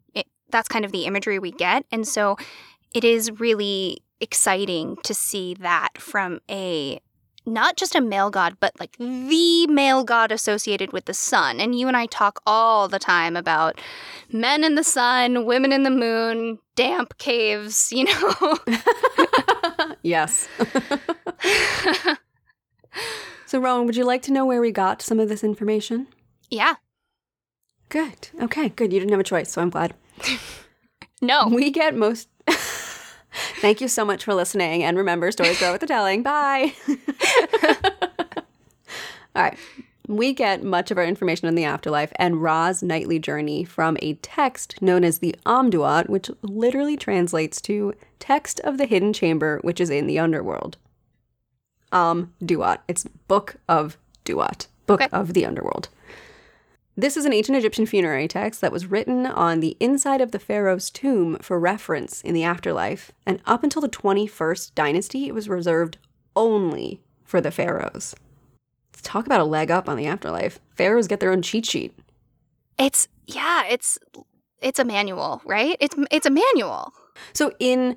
that's kind of the imagery we get, and so it is really exciting to see that from a not just a male god, but like the male god associated with the sun. And you and I talk all the time about men in the sun, women in the moon, damp caves, you know. yes. so, Rowan, would you like to know where we got some of this information? yeah. Good. Okay, good. You didn't have a choice, so I'm glad. No. We get most. Thank you so much for listening. And remember, stories grow with the telling. Bye. All right. We get much of our information on the afterlife and Ra's nightly journey from a text known as the Amduat, which literally translates to text of the hidden chamber, which is in the underworld. Am Duat. It's Book of Duat, Book Okay. of the Underworld. This is an ancient Egyptian funerary text that was written on the inside of the pharaoh's tomb for reference in the afterlife, and up until the 21st dynasty, it was reserved only for the pharaohs. Let's talk about a leg up on the afterlife. Pharaohs get their own cheat sheet. It's yeah, it's it's a manual, right? It's it's a manual. So in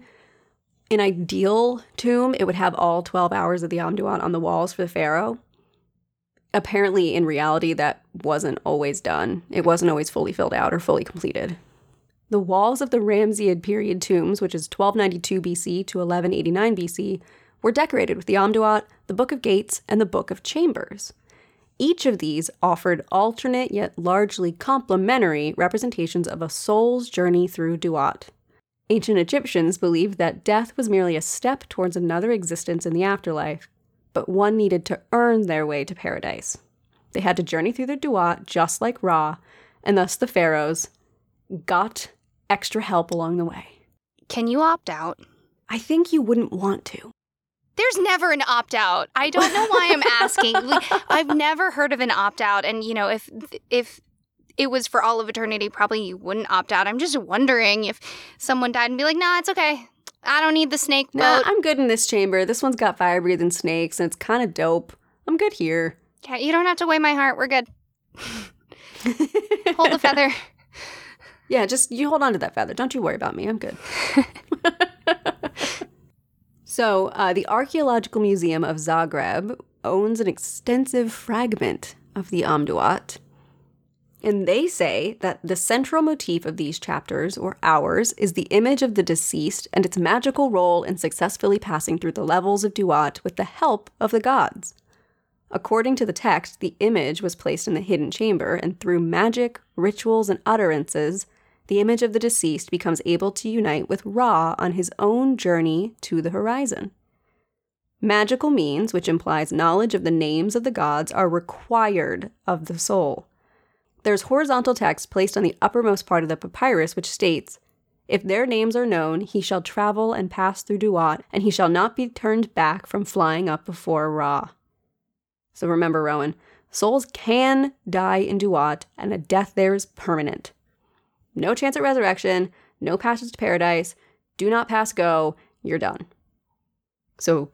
an ideal tomb, it would have all 12 hours of the Amduat on the walls for the pharaoh. Apparently, in reality, that wasn't always done. It wasn't always fully filled out or fully completed. The walls of the Ramesside period tombs, which is 1292 BC to 1189 BC, were decorated with the Amduat, the Book of Gates, and the Book of Chambers. Each of these offered alternate yet largely complementary representations of a soul's journey through Duat. Ancient Egyptians believed that death was merely a step towards another existence in the afterlife, but one needed to earn their way to paradise. They had to journey through the Duat just like Ra, and thus the pharaohs got extra help along the way. Can you opt out? I think you wouldn't want to. There's never an opt out. I don't know why I'm asking. I've never heard of an opt out, and you know, if if it was for all of eternity, probably you wouldn't opt out. I'm just wondering if someone died and be like, "Nah, it's okay. I don't need the snake boat." Nah, I'm good in this chamber. This one's got fire breathing snakes, and it's kind of dope. I'm good here. Yeah, you don't have to weigh my heart. We're good. Hold the feather. Yeah, just you hold on to that feather. Don't you worry about me. I'm good. so, uh, the Archaeological Museum of Zagreb owns an extensive fragment of the Amduat. And they say that the central motif of these chapters, or hours, is the image of the deceased and its magical role in successfully passing through the levels of Duat with the help of the gods. According to the text, the image was placed in the hidden chamber, and through magic, rituals, and utterances, the image of the deceased becomes able to unite with Ra on his own journey to the horizon. Magical means, which implies knowledge of the names of the gods, are required of the soul. There's horizontal text placed on the uppermost part of the papyrus which states, If their names are known, he shall travel and pass through Duat, and he shall not be turned back from flying up before Ra. So remember, Rowan, souls can die in Duat, and a death there is permanent. No chance at resurrection, no passage to paradise, do not pass go, you're done. So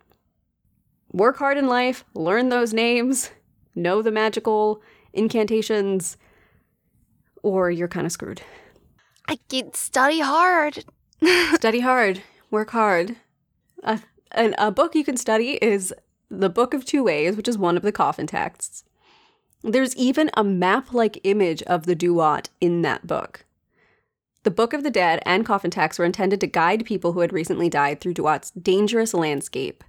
work hard in life, learn those names, know the magical incantations, or you're kind of screwed. I could study hard. study hard, work hard. A, an, a book you can study is The Book of Two Ways, which is one of the coffin texts. There's even a map like image of the Duat in that book. The Book of the Dead and coffin texts were intended to guide people who had recently died through Duat's dangerous landscape.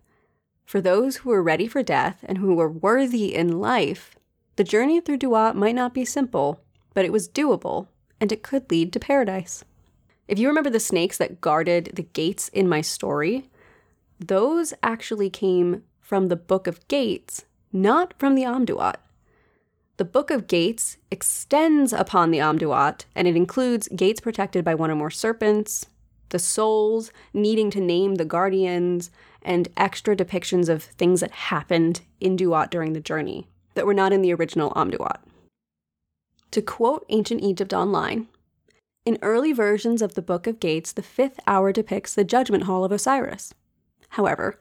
For those who were ready for death and who were worthy in life, the journey through Duat might not be simple, but it was doable, and it could lead to paradise. If you remember the snakes that guarded the gates in my story, those actually came from the Book of Gates, not from the Amduat. The Book of Gates extends upon the Amduat, and it includes gates protected by one or more serpents, the souls needing to name the guardians, and extra depictions of things that happened in Duat during the journey that were not in the original Amduat. To quote Ancient Egypt Online, in early versions of the Book of Gates, the fifth hour depicts the judgment hall of Osiris. However,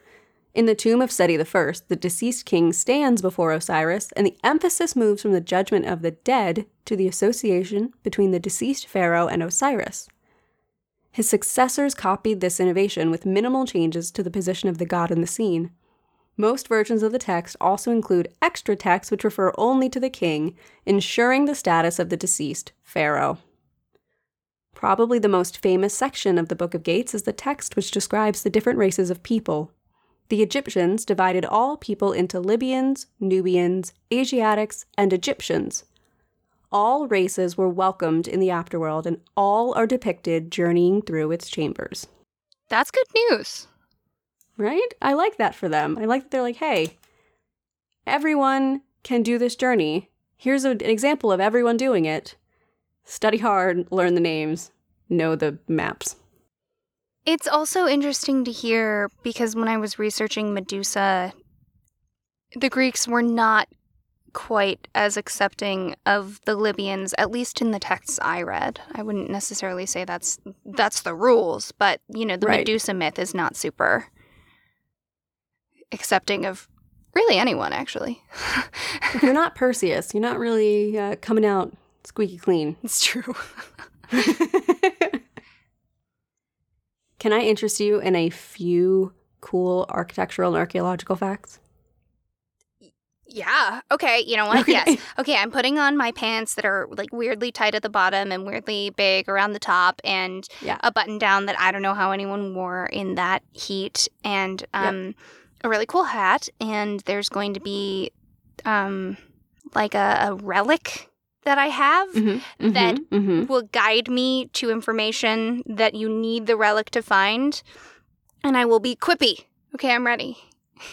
in the tomb of Seti I, the deceased king stands before Osiris, and the emphasis moves from the judgment of the dead to the association between the deceased pharaoh and Osiris. His successors copied this innovation with minimal changes to the position of the god in the scene. Most versions of the text also include extra texts which refer only to the king, ensuring the status of the deceased pharaoh. Probably the most famous section of the Book of Gates is the text which describes the different races of people. The Egyptians divided all people into Libyans, Nubians, Asiatics, and Egyptians. All races were welcomed in the afterworld, and all are depicted journeying through its chambers. That's good news. Right? I like that for them. I like that they're like, hey, everyone can do this journey. Here's a- an example of everyone doing it. Study hard, learn the names, know the maps. It's also interesting to hear because when I was researching Medusa the Greeks were not quite as accepting of the Libyans, at least in the texts I read. I wouldn't necessarily say that's that's the rules, but you know, the Right. Medusa myth is not super accepting of really anyone actually. If you're not Perseus, you're not really uh, coming out squeaky clean. it's true. Can I interest you in a few cool architectural and archaeological facts? Yeah. Okay. You know what? Okay. Yes. Okay. I'm putting on my pants that are like weirdly tight at the bottom and weirdly big around the top, and Yeah. a button down that I don't know how anyone wore in that heat, and um, a really cool hat. And there's going to be um, like a, a relic that I have Mm-hmm. That- mm-hmm. will guide me to information that you need the relic to find, and I will be quippy. Okay, I'm ready.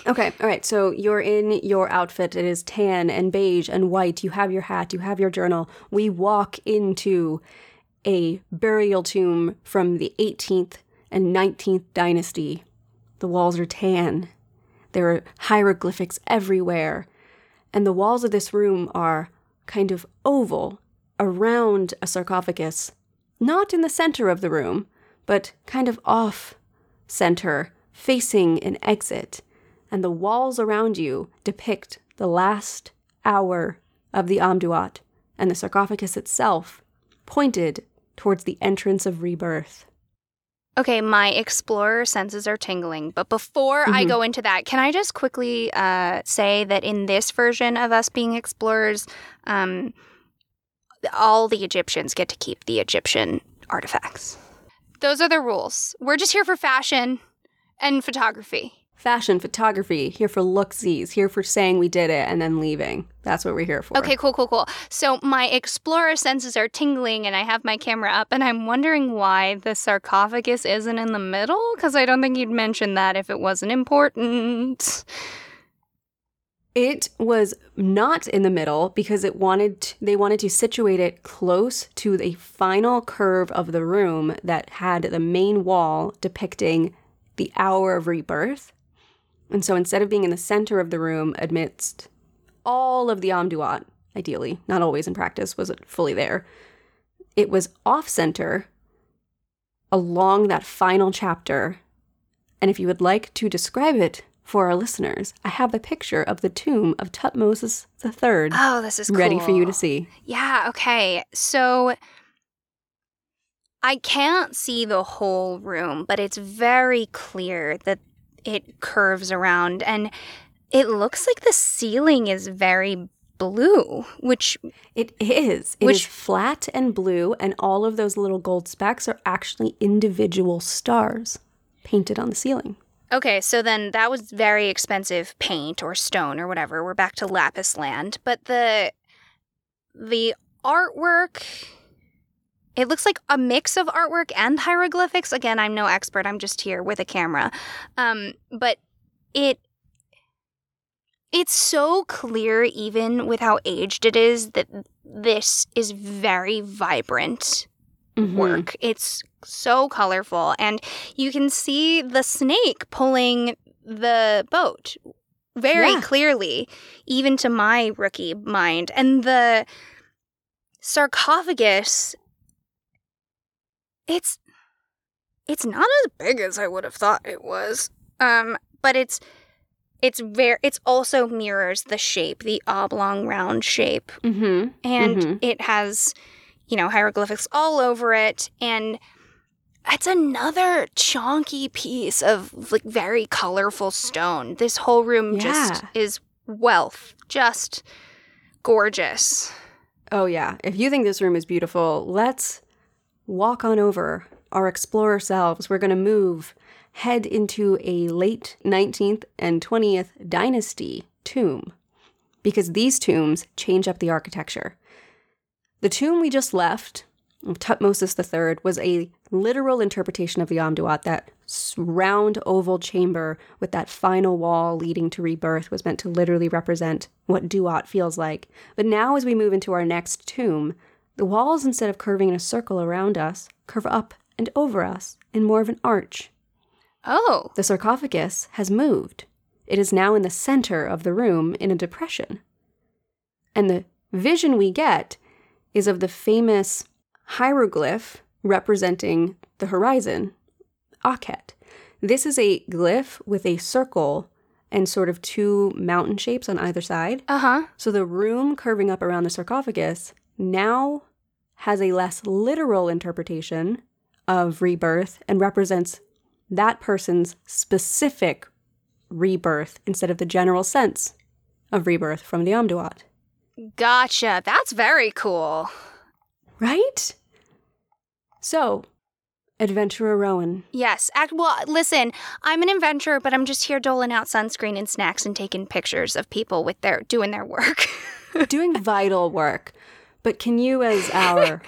Okay, all right. So you're in your outfit. It is tan and beige and white. You have your hat. You have your journal. We walk into a burial tomb from the 18th and 19th dynasty. The walls are tan. There are hieroglyphics everywhere. And the walls of this room are kind of oval around a sarcophagus, not in the center of the room, but kind of off center, facing an exit and the walls around you depict the last hour of the Amduat, and the sarcophagus itself pointed towards the entrance of rebirth. Okay, my explorer senses are tingling, but before I Mhm. go into that, can I just quickly uh, say that in this version of us being explorers, um, all the Egyptians get to keep the Egyptian artifacts. Those are the rules. We're just here for fashion and photography. Fashion, photography, here for look-sees, here for saying we did it and then leaving. That's what we're here for. Okay, cool, cool, cool. So my explorer senses are tingling, and I have my camera up, and I'm wondering why the sarcophagus isn't in the middle, because I don't think you'd mention that if it wasn't important. It was not in the middle because it wanted to- they wanted to situate it close to the final curve of the room that had the main wall depicting the hour of rebirth. And so instead of being in the center of the room amidst all of the Amduat, ideally, not always in practice was it fully there, it was off center along that final chapter. And if you would like to describe it for our listeners, I have a picture of the tomb of Tutmosis III Oh, this is ready for you to see. Yeah, okay. So I can't see the whole room, but it's very clear that it curves around and it looks like the ceiling is very blue, which It is. It is Which- flat and blue, and all of those little gold specks are actually individual stars painted on the ceiling. Okay, so then that was very expensive paint or stone or whatever. We're back to lapis land, but the the artwork it looks like a mix of artwork and hieroglyphics. Again, I'm no expert. I'm just here with a camera. Um, but it it's so clear even with how aged it is that this is very vibrant Mhm. work. It's so colorful, and you can see the snake pulling the boat very Yeah. clearly, even to my rookie mind. And the sarcophagus, it's it's not as big as I would have thought it was. Um, but it's it's very it's also mirrors the shape, the oblong round shape Mhm. and Mhm. it has you know hieroglyphics all over it and it's another chonky piece of like very colorful stone this whole room just is wealth just gorgeous Oh, yeah. If you think this room is beautiful, let's walk on over our explorer selves. We're going to move, head into a late 19th and 20th dynasty tomb because these tombs change up the architecture. The tomb we just left of Tutmosis III was a literal interpretation of the Amduat. That round oval chamber with that final wall leading to rebirth was meant to literally represent what Duat feels like. But now, as we move into our next tomb, the walls, instead of curving in a circle around us, curve up and over us in more of an arch. oh The sarcophagus has moved. it is now in the center of the room in a depression. And the vision we get is of the famous hieroglyph representing the horizon, Akhet. This is a glyph with a circle and sort of two mountain shapes on either side. Uh huh. So the room curving up around the sarcophagus now has a less literal interpretation of rebirth and represents that person's specific rebirth instead of the general sense of rebirth from the Amduat. Gotcha. That's very cool. Right? So, Adventurer Rowan. Yes. Act, well, listen, I'm an adventurer, but I'm just here doling out sunscreen and snacks and taking pictures of people with their doing their work. doing vital work. But can you, as our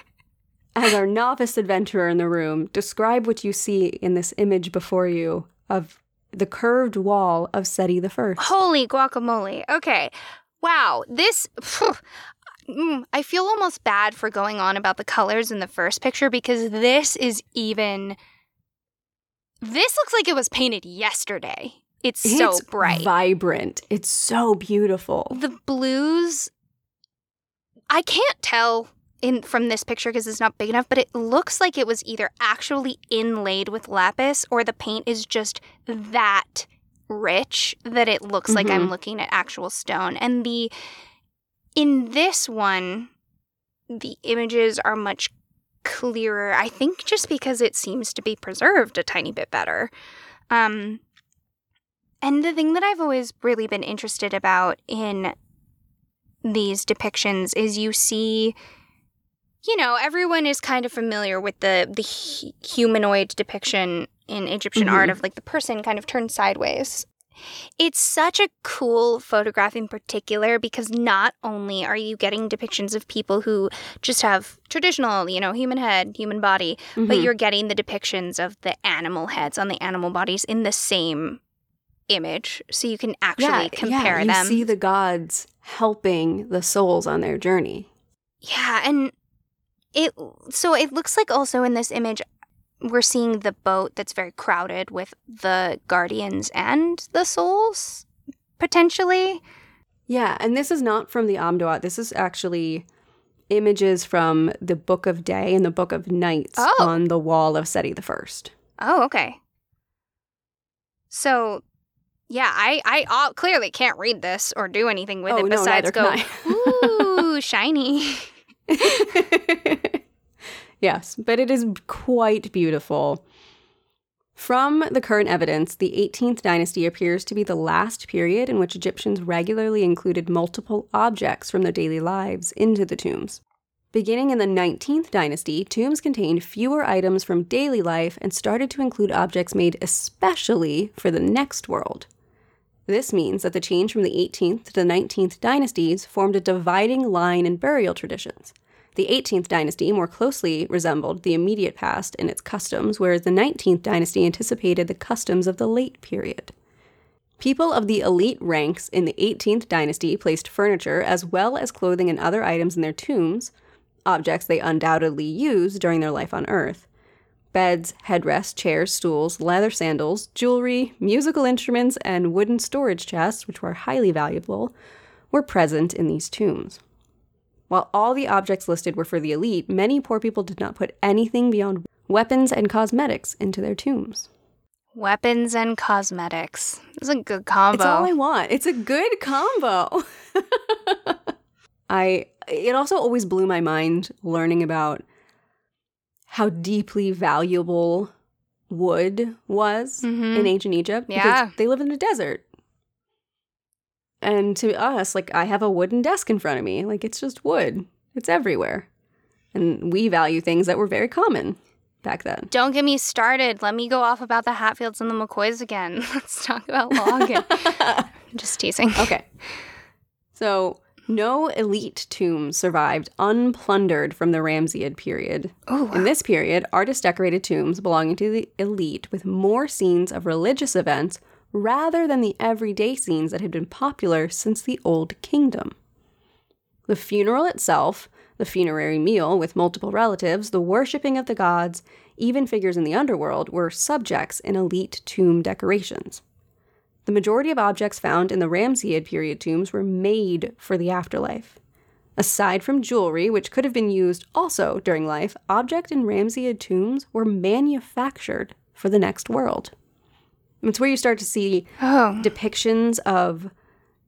as our novice adventurer in the room, describe what you see in this image before you of the curved wall of Seti the First? Holy guacamole. Okay. Wow. This. Mm, I feel almost bad for going on about the colors in the first picture because this is even. This looks like it was painted yesterday. It's, It's so bright. vibrant. It's so beautiful. the blues i can't tell in from this picture because it's not big enough but it looks like it was either actually inlaid with lapis or the paint is just that rich that it looks like i'm Mhm. looking at actual stone and the in this one the images are much clearer i think just because it seems to be preserved a tiny bit better um and the thing that I've always really been interested about in these depictions is you see you know everyone is kind of familiar with the the hu- humanoid depiction in Egyptian Mhm. art of like the person kind of turned sideways. It's such a cool photograph in particular because not only are you getting depictions of people who just have traditional, you know, human head, human body, but Mhm. you're getting the depictions of the animal heads on the animal bodies in the same image so you can actually compare yeah, them You see the gods helping the souls on their journey. yeah and it so it looks like also in this image we're seeing the boat that's very crowded with the guardians and the souls potentially Yeah, and this is not from the Amduat. This is actually images from the Book of Day and the Book of Nights Oh. on the wall of Seti the First. oh okay so yeah i i uh, clearly can't read this or do anything with Oh, it besides neither go ooh shiny yes, but it is quite beautiful. From the current evidence, the 18th dynasty appears to be the last period in which Egyptians regularly included multiple objects from their daily lives into the tombs. Beginning in the 19th dynasty, tombs contained fewer items from daily life and started to include objects made especially for the next world. This means that the change from the 18th to the 19th dynasties formed a dividing line in burial traditions. The 18th dynasty more closely resembled the immediate past in its customs, whereas the 19th dynasty anticipated the customs of the late period. People of the elite ranks in the 18th dynasty placed furniture as well as clothing and other items in their tombs, objects they undoubtedly used during their life on Earth. Beds, headrests, chairs, stools, leather sandals, jewelry, musical instruments, and wooden storage chests, which were highly valuable, were present in these tombs. While all the objects listed were for the elite, many poor people did not put anything beyond weapons and cosmetics into their tombs. weapons and cosmetics it's a good combo It's all I want. It's a good combo. I it also always blew my mind learning about how deeply valuable wood was Mhm. in ancient Egypt because Yeah. they live in a desert. And to us, like I have a wooden desk in front of me. Like it's just wood. It's everywhere. And we value things that were very common back then. Don't get me started. Let me go off about the Hatfields and the McCoys again. Let's talk about logging. Just teasing. Okay. So, no elite tombs survived unplundered from the Ramesside period. Oh, In this period, artists decorated tombs belonging to the elite with more scenes of religious events rather than the everyday scenes that had been popular since the Old Kingdom. The funeral itself, the funerary meal with multiple relatives, the worshipping of the gods, even figures in the underworld were subjects in elite tomb decorations. The majority of objects found in the Ramesside period tombs were made for the afterlife. Aside from jewelry, which could have been used also during life, objects in Ramesside tombs were manufactured for the next world. It's where you start to see Oh. depictions of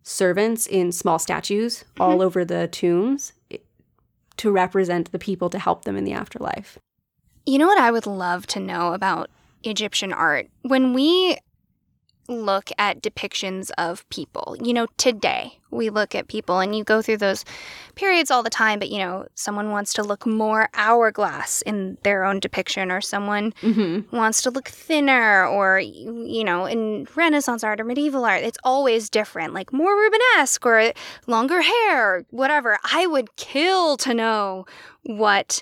servants in small statues mm-hmm. all over the tombs to represent the people to help them in the afterlife. You know what I would love to know about Egyptian art? When we look at depictions of people, you know, today we look at people and you go through those periods all the time, but you know, someone wants to look more hourglass in their own depiction, or someone Mm-hmm. wants to look thinner, or, you know, in Renaissance art or medieval art, it's always different, like more Rubenesque or longer hair, or whatever. I would kill to know what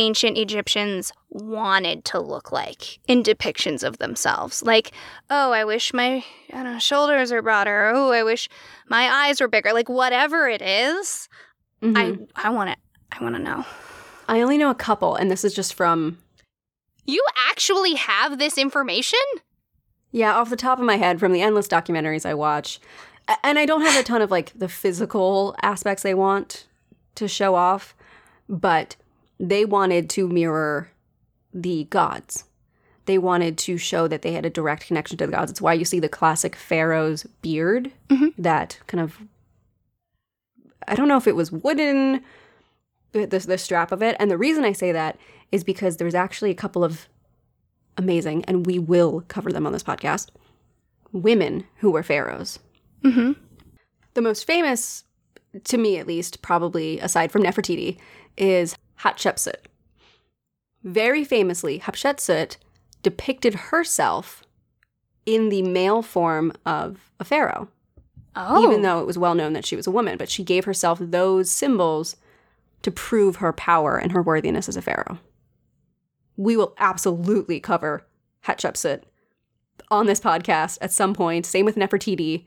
ancient Egyptians wanted to look like in depictions of themselves. Like, oh, I wish my I don't know, shoulders are broader. Oh, I wish my eyes were bigger. Like whatever it is, I mm-hmm. I want to I want to know. I only know a couple, and this is just from You actually have this information? Yeah, off the top of my head from the endless documentaries I watch. And I don't have a ton of like the physical aspects they want to show off, but they wanted to mirror the gods. They wanted to show that they had a direct connection to the gods. It's why you see the classic pharaoh's beard, Mhm. that kind of I don't know if it was wooden the, the the strap of it. And the reason I say that is because there's actually a couple of amazing, and we will cover them on this podcast. Women who were pharaohs. Mm-hmm. The most famous, to me at least, probably aside from Nefertiti, is Hatshepsut. Very famously, Hatshepsut depicted herself in the male form of a pharaoh, Oh, even though it was well known that she was a woman. But she gave herself those symbols to prove her power and her worthiness as a pharaoh. We will absolutely cover Hatshepsut on this podcast at some point. Same with Nefertiti,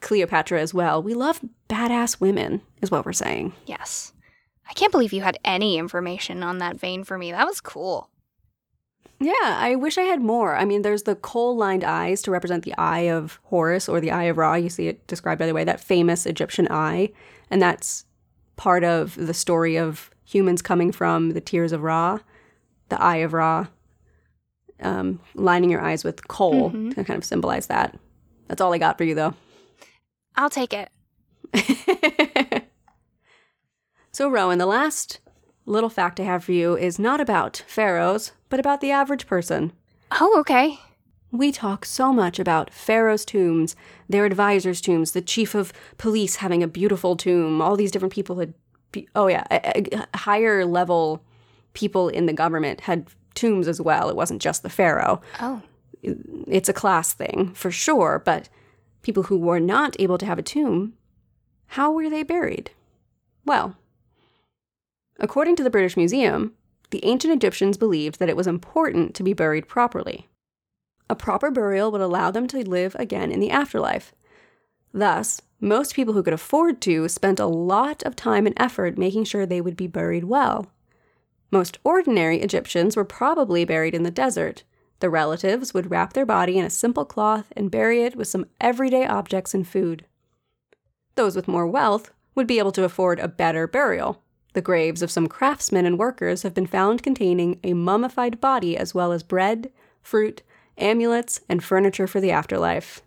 Cleopatra as well. We love badass women, is what we're saying. yes. I can't believe you had any information on that vein for me. That was cool. Yeah, I wish I had more. I mean, there's the kohl lined eyes to represent the eye of Horus or the eye of Ra. You see it described, by the way, that famous Egyptian eye. And that's part of the story of humans coming from the tears of Ra, the eye of Ra, um, lining your eyes with kohl Mhm. to kind of symbolize that. That's all I got for you, though. I'll take it. so, Rowan, the last little fact I have for you is not about pharaohs, but about the average person. Oh, okay. We talk so much about pharaohs' tombs, their advisors' tombs, the chief of police having a beautiful tomb, all these different people had, oh yeah, higher level people in the government had tombs as well. It wasn't just the pharaoh. Oh, It's a class thing for sure, but people who were not able to have a tomb, how were they buried? Well, according to the British Museum, the ancient Egyptians believed that it was important to be buried properly. A proper burial would allow them to live again in the afterlife. Thus, most people who could afford to spent a lot of time and effort making sure they would be buried well. Most ordinary Egyptians were probably buried in the desert. The relatives would wrap their body in a simple cloth and bury it with some everyday objects and food. Those with more wealth would be able to afford a better burial. The graves of some craftsmen and workers have been found containing a mummified body as well as bread, fruit, amulets, and furniture for the afterlife.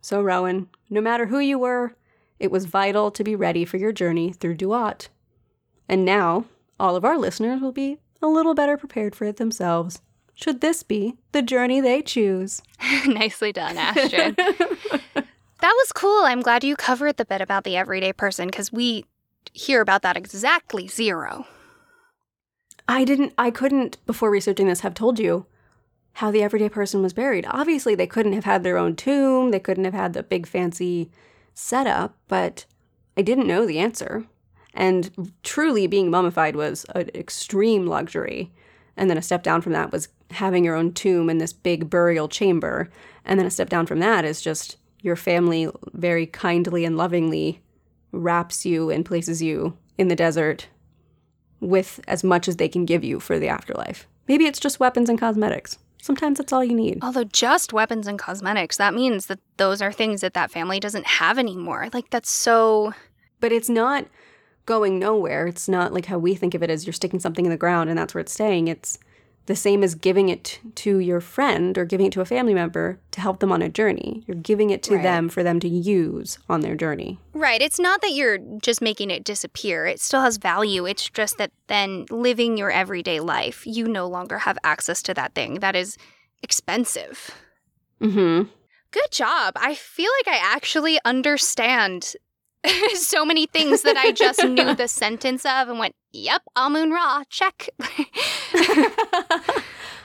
So, Rowan, no matter who you were, it was vital to be ready for your journey through Duat. And now, all of our listeners will be a little better prepared for it themselves, should this be the journey they choose. nicely done, Astrid. that was cool. I'm glad you covered the bit about the everyday person because we hear about that exactly zero. I didn't, I couldn't, before researching this, have told you how the everyday person was buried. Obviously, they couldn't have had their own tomb, they couldn't have had the big fancy setup, but I didn't know the answer. And truly, being mummified was an extreme luxury. And then a step down from that was having your own tomb in this big burial chamber. And then a step down from that is just your family very kindly and lovingly wraps you and places you in the desert with as much as they can give you for the afterlife. Maybe it's just weapons and cosmetics. Sometimes that's all you need. Although just weapons and cosmetics, that means that those are things that that family doesn't have anymore. Like that's so But it's not going nowhere. It's not like how we think of it as you're sticking something in the ground and that's where it's staying. It's the same as giving it to your friend or giving it to a family member to help them on a journey. You're giving it to Right. them for them to use on their journey. Right. It's not that you're just making it disappear. It still has value. It's just that then living your everyday life, you no longer have access to that thing. That is expensive. Mm-hmm. Good job. I feel like I actually understand so many things that I just knew the sentence of and went, yep, Amun Ra, check.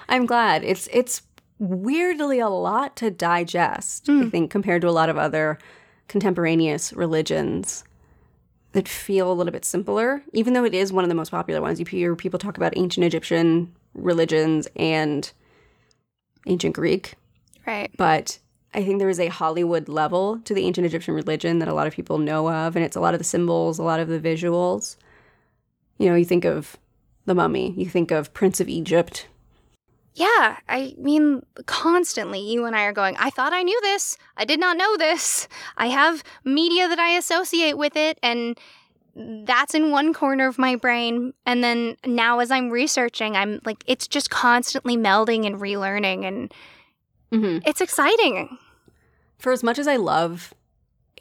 I'm glad. It's it's weirdly a lot to digest, I Mm. think, compared to a lot of other contemporaneous religions that feel a little bit simpler, even though it is one of the most popular ones. You hear people talk about ancient Egyptian religions and ancient Greek, right. but I think there is a Hollywood level to the ancient Egyptian religion that a lot of people know of, and it's a lot of the symbols, a lot of the visuals. You know, you think of the mummy, you think of Prince of Egypt, Yeah, I mean, constantly you and I are going, I thought I knew this. I did not know this. I have media that I associate with it, and that's in one corner of my brain. And then now, as I'm researching, I'm like, it's just constantly melding and relearning, and Mm-hmm. it's exciting. For as much as I love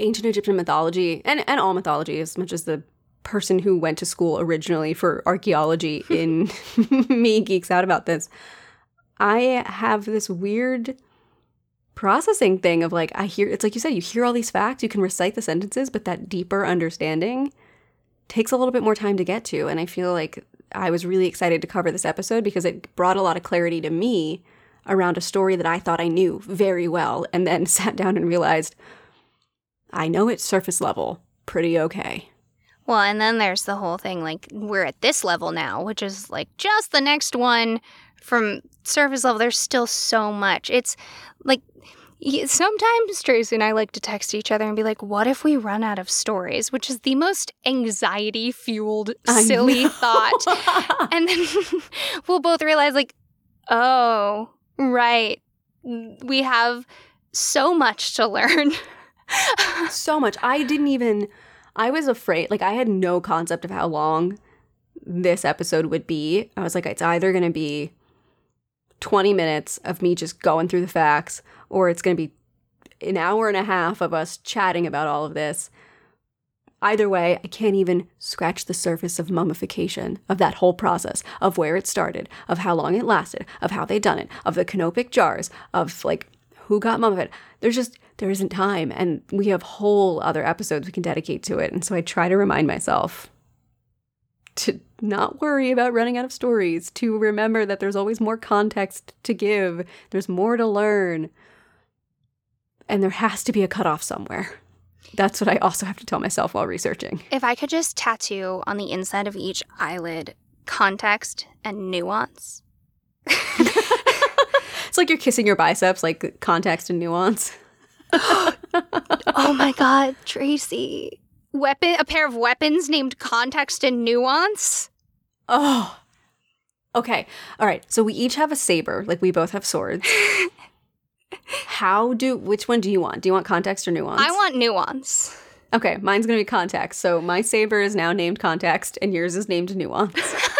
ancient Egyptian mythology and, and all mythology, as much as the person who went to school originally for archaeology in me geeks out about this, I have this weird processing thing of like, I hear, it's like you said, you hear all these facts, you can recite the sentences, but that deeper understanding takes a little bit more time to get to. And I feel like I was really excited to cover this episode because it brought a lot of clarity to me around a story that I thought I knew very well and then sat down and realized I know it's surface level pretty okay. Well, and then there's the whole thing like, we're at this level now, which is like just the next one from surface level. There's still so much. It's like, Sometimes Tracy and I like to text each other and be like, what if we run out of stories? Which is the most anxiety fueled, silly thought. And then we'll both realize, like, oh, right. We have so much to learn. so much. I didn't even I was afraid like I had no concept of how long this episode would be. I was like it's either going to be 20 minutes of me just going through the facts or it's going to be an hour and a half of us chatting about all of this. Either way, I can't even scratch the surface of mummification, of that whole process, of where it started, of how long it lasted, of how they done it, of the canopic jars, of like who got mummified. There's just there isn't time, and we have whole other episodes we can dedicate to it. And so I try to remind myself to not worry about running out of stories, to remember that there's always more context to give, there's more to learn, and there has to be a cutoff somewhere. That's what I also have to tell myself while researching. if I could just tattoo on the inside of each eyelid context and nuance. It's like you're kissing your biceps, like context and nuance. oh my god, Tracy. Weapon a pair of weapons named context and nuance? Oh. Okay. All right. So we each have a saber. Like we both have swords. How do which one do you want? Do you want context or nuance? I want nuance. Okay, mine's gonna be context. So my saber is now named context, and yours is named nuance.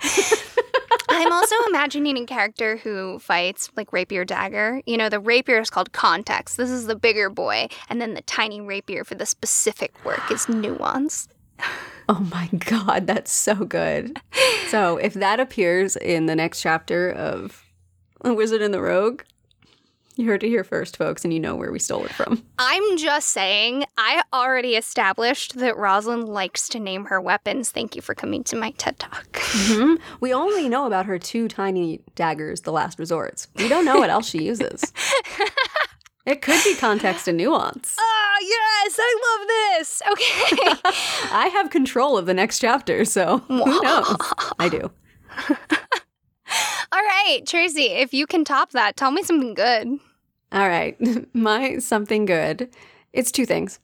I'm also imagining a character who fights like rapier dagger. You know, the rapier is called context. This is the bigger boy, and then the tiny rapier for the specific work is nuance. oh my god, that's so good. So if that appears in the next chapter of Wizard and the Rogue, you heard it here first, folks, and you know where we stole it from. I'm just saying, I already established that Rosalind likes to name her weapons. Thank you for coming to my TED Talk. Mhm. We only know about her two tiny daggers, the last resorts. We don't know what else she uses. It could be context and nuance. Oh, yes, I love this. Okay. I have control of the next chapter, so who knows? I do. All right, Tracy, if you can top that, tell me something good. All right. My something good. It's two things.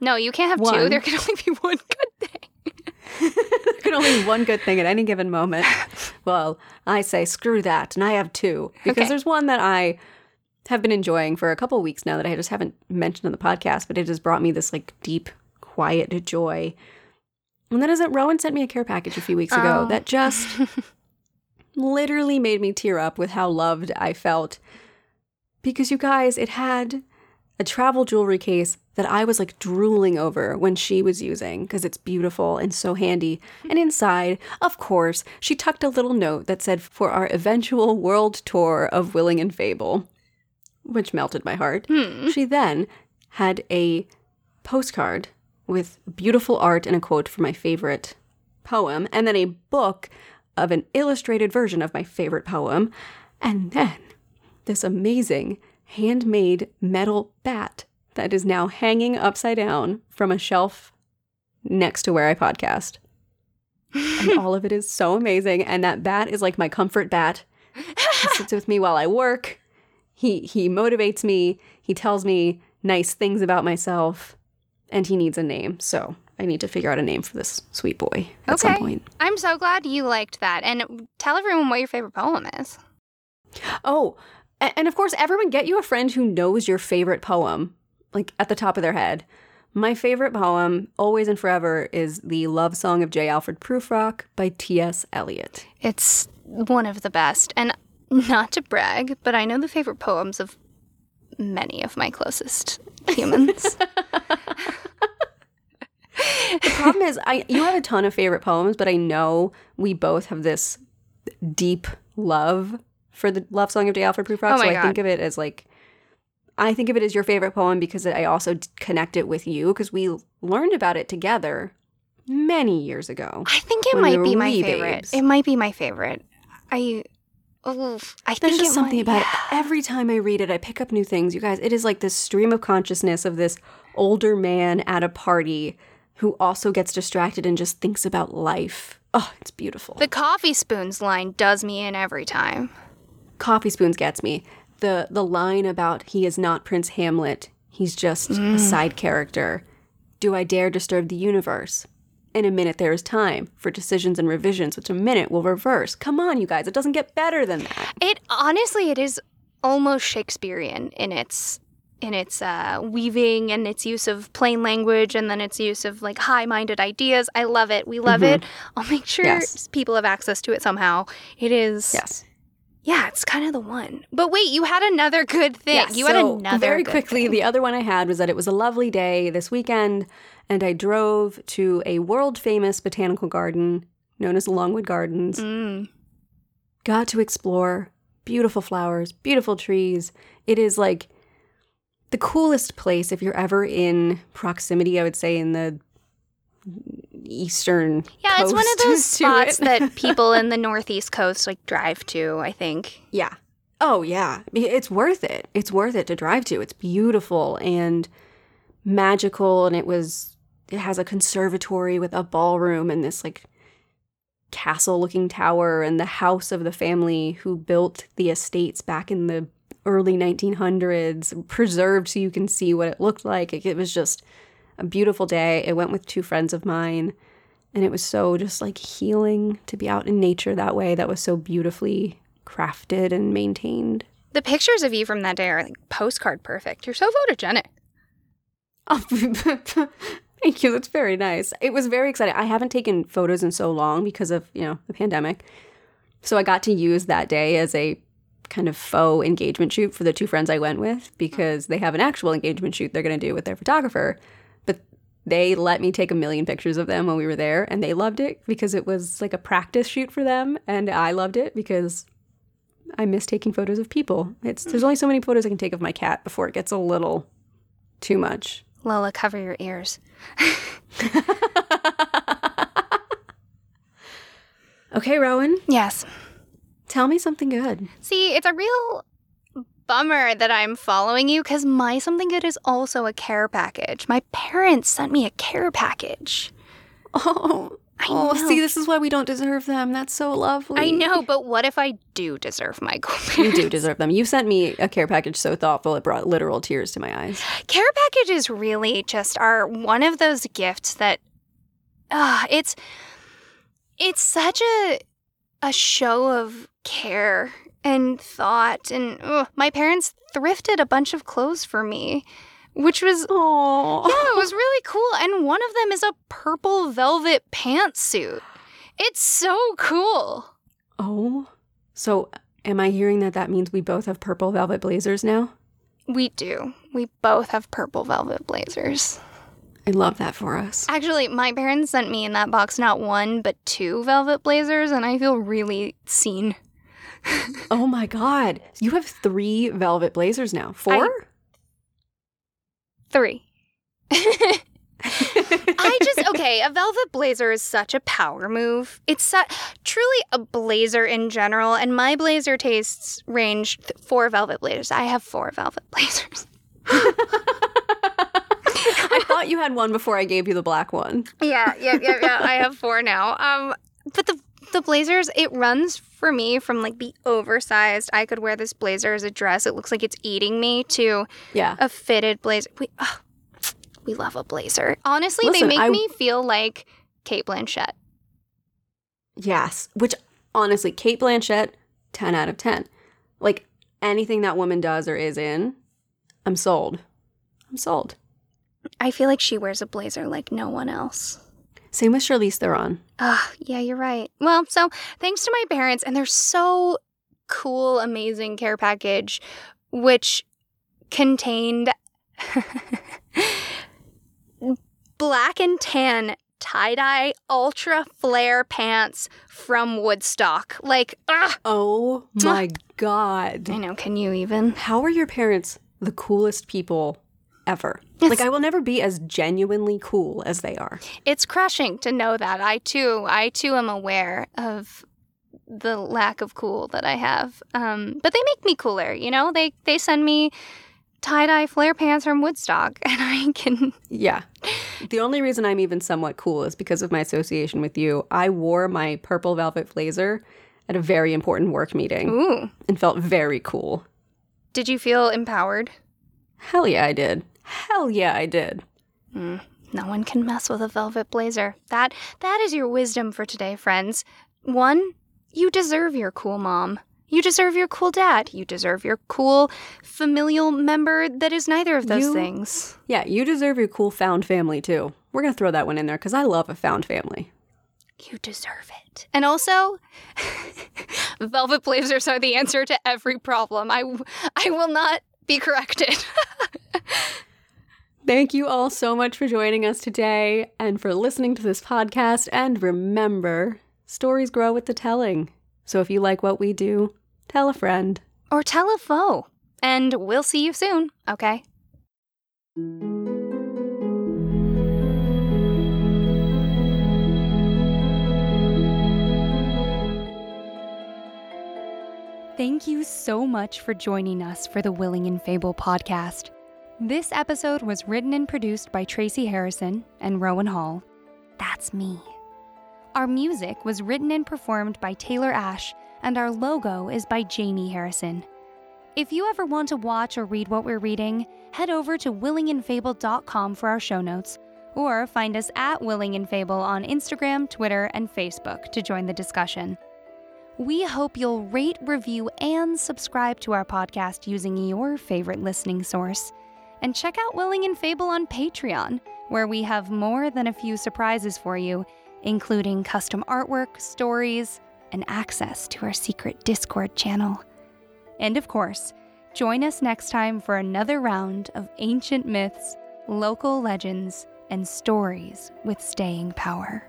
No, you can't have two. There can only be one good thing. there can only be one good thing at any given moment. Well, I say screw that, and I have two because Okay. there's one that I have been enjoying for a couple of weeks now that I just haven't mentioned on the podcast, but it has brought me this like deep, quiet joy. And that is that Rowan sent me a care package a few weeks ago Oh. that just literally made me tear up with how loved I felt. Because you guys, it had a travel jewelry case that I was like drooling over when she was using because it's beautiful and so handy. And inside, of course, she tucked a little note that said for our eventual world tour of Willing and Fable, which melted my heart. Hmm. She then had a postcard with beautiful art and a quote from my favorite poem, and then a book of an illustrated version of my favorite poem, and then this amazing handmade metal bat that is now hanging upside down from a shelf next to where I podcast. and all of it is so amazing. And that bat is like my comfort bat. He sits with me while I work. He he motivates me. He tells me nice things about myself. And he needs a name. So I need to figure out a name for this sweet boy at some Okay. point. I'm so glad you liked that. And tell everyone what your favorite poem is. Oh, and of course, everyone get you a friend who knows your favorite poem, like at the top of their head. My favorite poem, always and forever, is the love song of J. Alfred Prufrock by T.S. Eliot. It's one of the best. And not to brag, but I know the favorite poems of many of my closest humans. The problem is, I you have a ton of favorite poems, but I know we both have this deep love for the love song of J. Alfred Prufrock. Oh so I God. think of it as like, I think of it as your favorite poem because I also d- connect it with you because we learned about it together many years ago. I think it When we might be my favorite. babes. It might be my favorite. I. Oof, I There's think just something might- about it. Every time I read it, I pick up new things. You guys, it is like this stream of consciousness of this older man at a party who also gets distracted and just thinks about life. Oh, it's beautiful. The coffee spoons line does me in every time. Coffee spoons gets me. The the line about he is not Prince Hamlet. He's just a mm. side character. Do I dare disturb the universe? In a minute there is time for decisions and revisions, which a minute will reverse. Come on, you guys, it doesn't get better than that. It honestly, it is almost Shakespearean in its in its uh, weaving and its use of plain language and then its use of like high-minded ideas. I love it. We love it. I'll make sure Yes. people have access to it somehow. It is. Yes. Yeah, it's kind of the one. But wait, you had another good thing. Yeah, you had another very quickly. thing. The other one I had was that it was a lovely day this weekend, and I drove to a world famous botanical garden known as Longwood Gardens. Mm. Got to explore beautiful flowers, beautiful trees. It is like the coolest place if you're ever in proximity. I would say in the eastern. Yeah, it's one of those spots that people in the northeast coast like drive to. I think. Yeah. Oh, yeah. It's worth it. It's worth it to drive to. It's beautiful and magical. And it was, it has a conservatory with a ballroom and this like castle looking tower and the house of the family who built the estates back in the early 1900s, preserved so you can see what it looked like. It, it was just a beautiful day. I went with two friends of mine. And it was so just like healing to be out in nature that way. That was so beautifully crafted and maintained. The pictures of you from that day are like postcard perfect. You're so photogenic. Oh, thank you. That's very nice. It was very exciting. I haven't taken photos in so long because of, you know, the pandemic. So I got to use that day as a kind of faux engagement shoot for the two friends I went with because they have an actual engagement shoot they're going to do with their photographer. But they let me take a million pictures of them when we were there and they loved it because it was like a practice shoot for them and I loved it because I miss taking photos of people. It's there's only so many photos I can take of my cat before it gets a little too much. Lola, cover your ears. Okay, Rowan, Yes. Tell me something good. See, it's a real bummer that I'm following you because my something good is also a care package. My parents sent me a care package. Oh, I oh, know. see, this is why we don't deserve them. That's so lovely. I know, but what if I do deserve my You do deserve them. You sent me a care package so thoughtful it brought literal tears to my eyes. Care packages really just are one of those gifts that uh, it's it's such a a show of care and thought and ugh, my parents thrifted a bunch of clothes for me which was Oh, yeah, it was really cool. And one of them is a purple velvet pantsuit. It's so cool. Oh, so am I hearing that that means we both have purple velvet blazers now? We do. We both have purple velvet blazers. I love that for us. Actually, my parents sent me in that box not one, but two velvet blazers, and I feel really seen. Oh my god, you have three velvet blazers now. Four? Three. I just okay. A velvet blazer is such a power move. It's su- truly a blazer in general, and my blazer tastes range th- four velvet blazers. I have four velvet blazers. I thought you had one before I gave you the black one. Yeah, yeah, yeah, yeah. I have four now. Um, but the the blazers it runs for me from like the oversized. I could wear this blazer as a dress. It looks like it's eating me to Yeah. a fitted blazer. We ugh, we love a blazer. Honestly, Listen, they make I- me feel like Cate Blanchett. Yes. Which honestly, Cate Blanchett, 10 out of 10. Like anything that woman does or is in, I'm sold. I'm sold. I feel like she wears a blazer like no one else. Same with Charlize Theron. Ah, yeah, you're right. Well, so thanks to my parents, and they're so cool, amazing care package, which contained black and tan tie dye ultra flare pants from Woodstock. Like, ah, Oh my god. I know. Can you even? How are your parents the coolest people ever? It's- Like I will never be as genuinely cool as they are. It's crushing to know that. I too, I too am aware of the lack of cool that I have. Um, but they make me cooler, you know? They they send me tie-dye flare pants from Woodstock and I can Yeah. The only reason I'm even somewhat cool is because of my association with you. I wore my purple velvet blazer at a very important work meeting Ooh. and felt very cool. Did you feel empowered? Hell yeah, I did. Hell yeah, I did. Mm, no one can mess with a velvet blazer. That that is your wisdom for today, friends. One, you deserve your cool mom. You deserve your cool dad. You deserve your cool familial member that is neither of those You- things. Yeah, you deserve your cool found family too. We're gonna throw that one in there because I love a found family. You deserve it. And also, velvet blazers are the answer to every problem. I, I will not be corrected. Thank you all so much for joining us today and for listening to this podcast. And remember, stories grow with the telling. So if you like what we do, tell a friend. or tell a foe. And we'll see you soon, okay? Thank you so much for joining us for the Willing and Fable podcast. This episode was written and produced by Tracy Harrison and Rowan Hall. That's me. Our music was written and performed by Taylor Ash, and our logo is by Jamie Harrison. If you ever want to watch or read what we're reading, head over to willingandfable.com for our show notes, or find us at Willing and Fable on Instagram, Twitter, and Facebook to join the discussion. We hope you'll rate, review, and subscribe to our podcast using your favorite listening source. And check out Willing and Fable on Patreon, where we have more than a few surprises for you, including custom artwork, stories, and access to our secret Discord channel. And of course, join us next time for another round of ancient myths, local legends, and stories with staying power.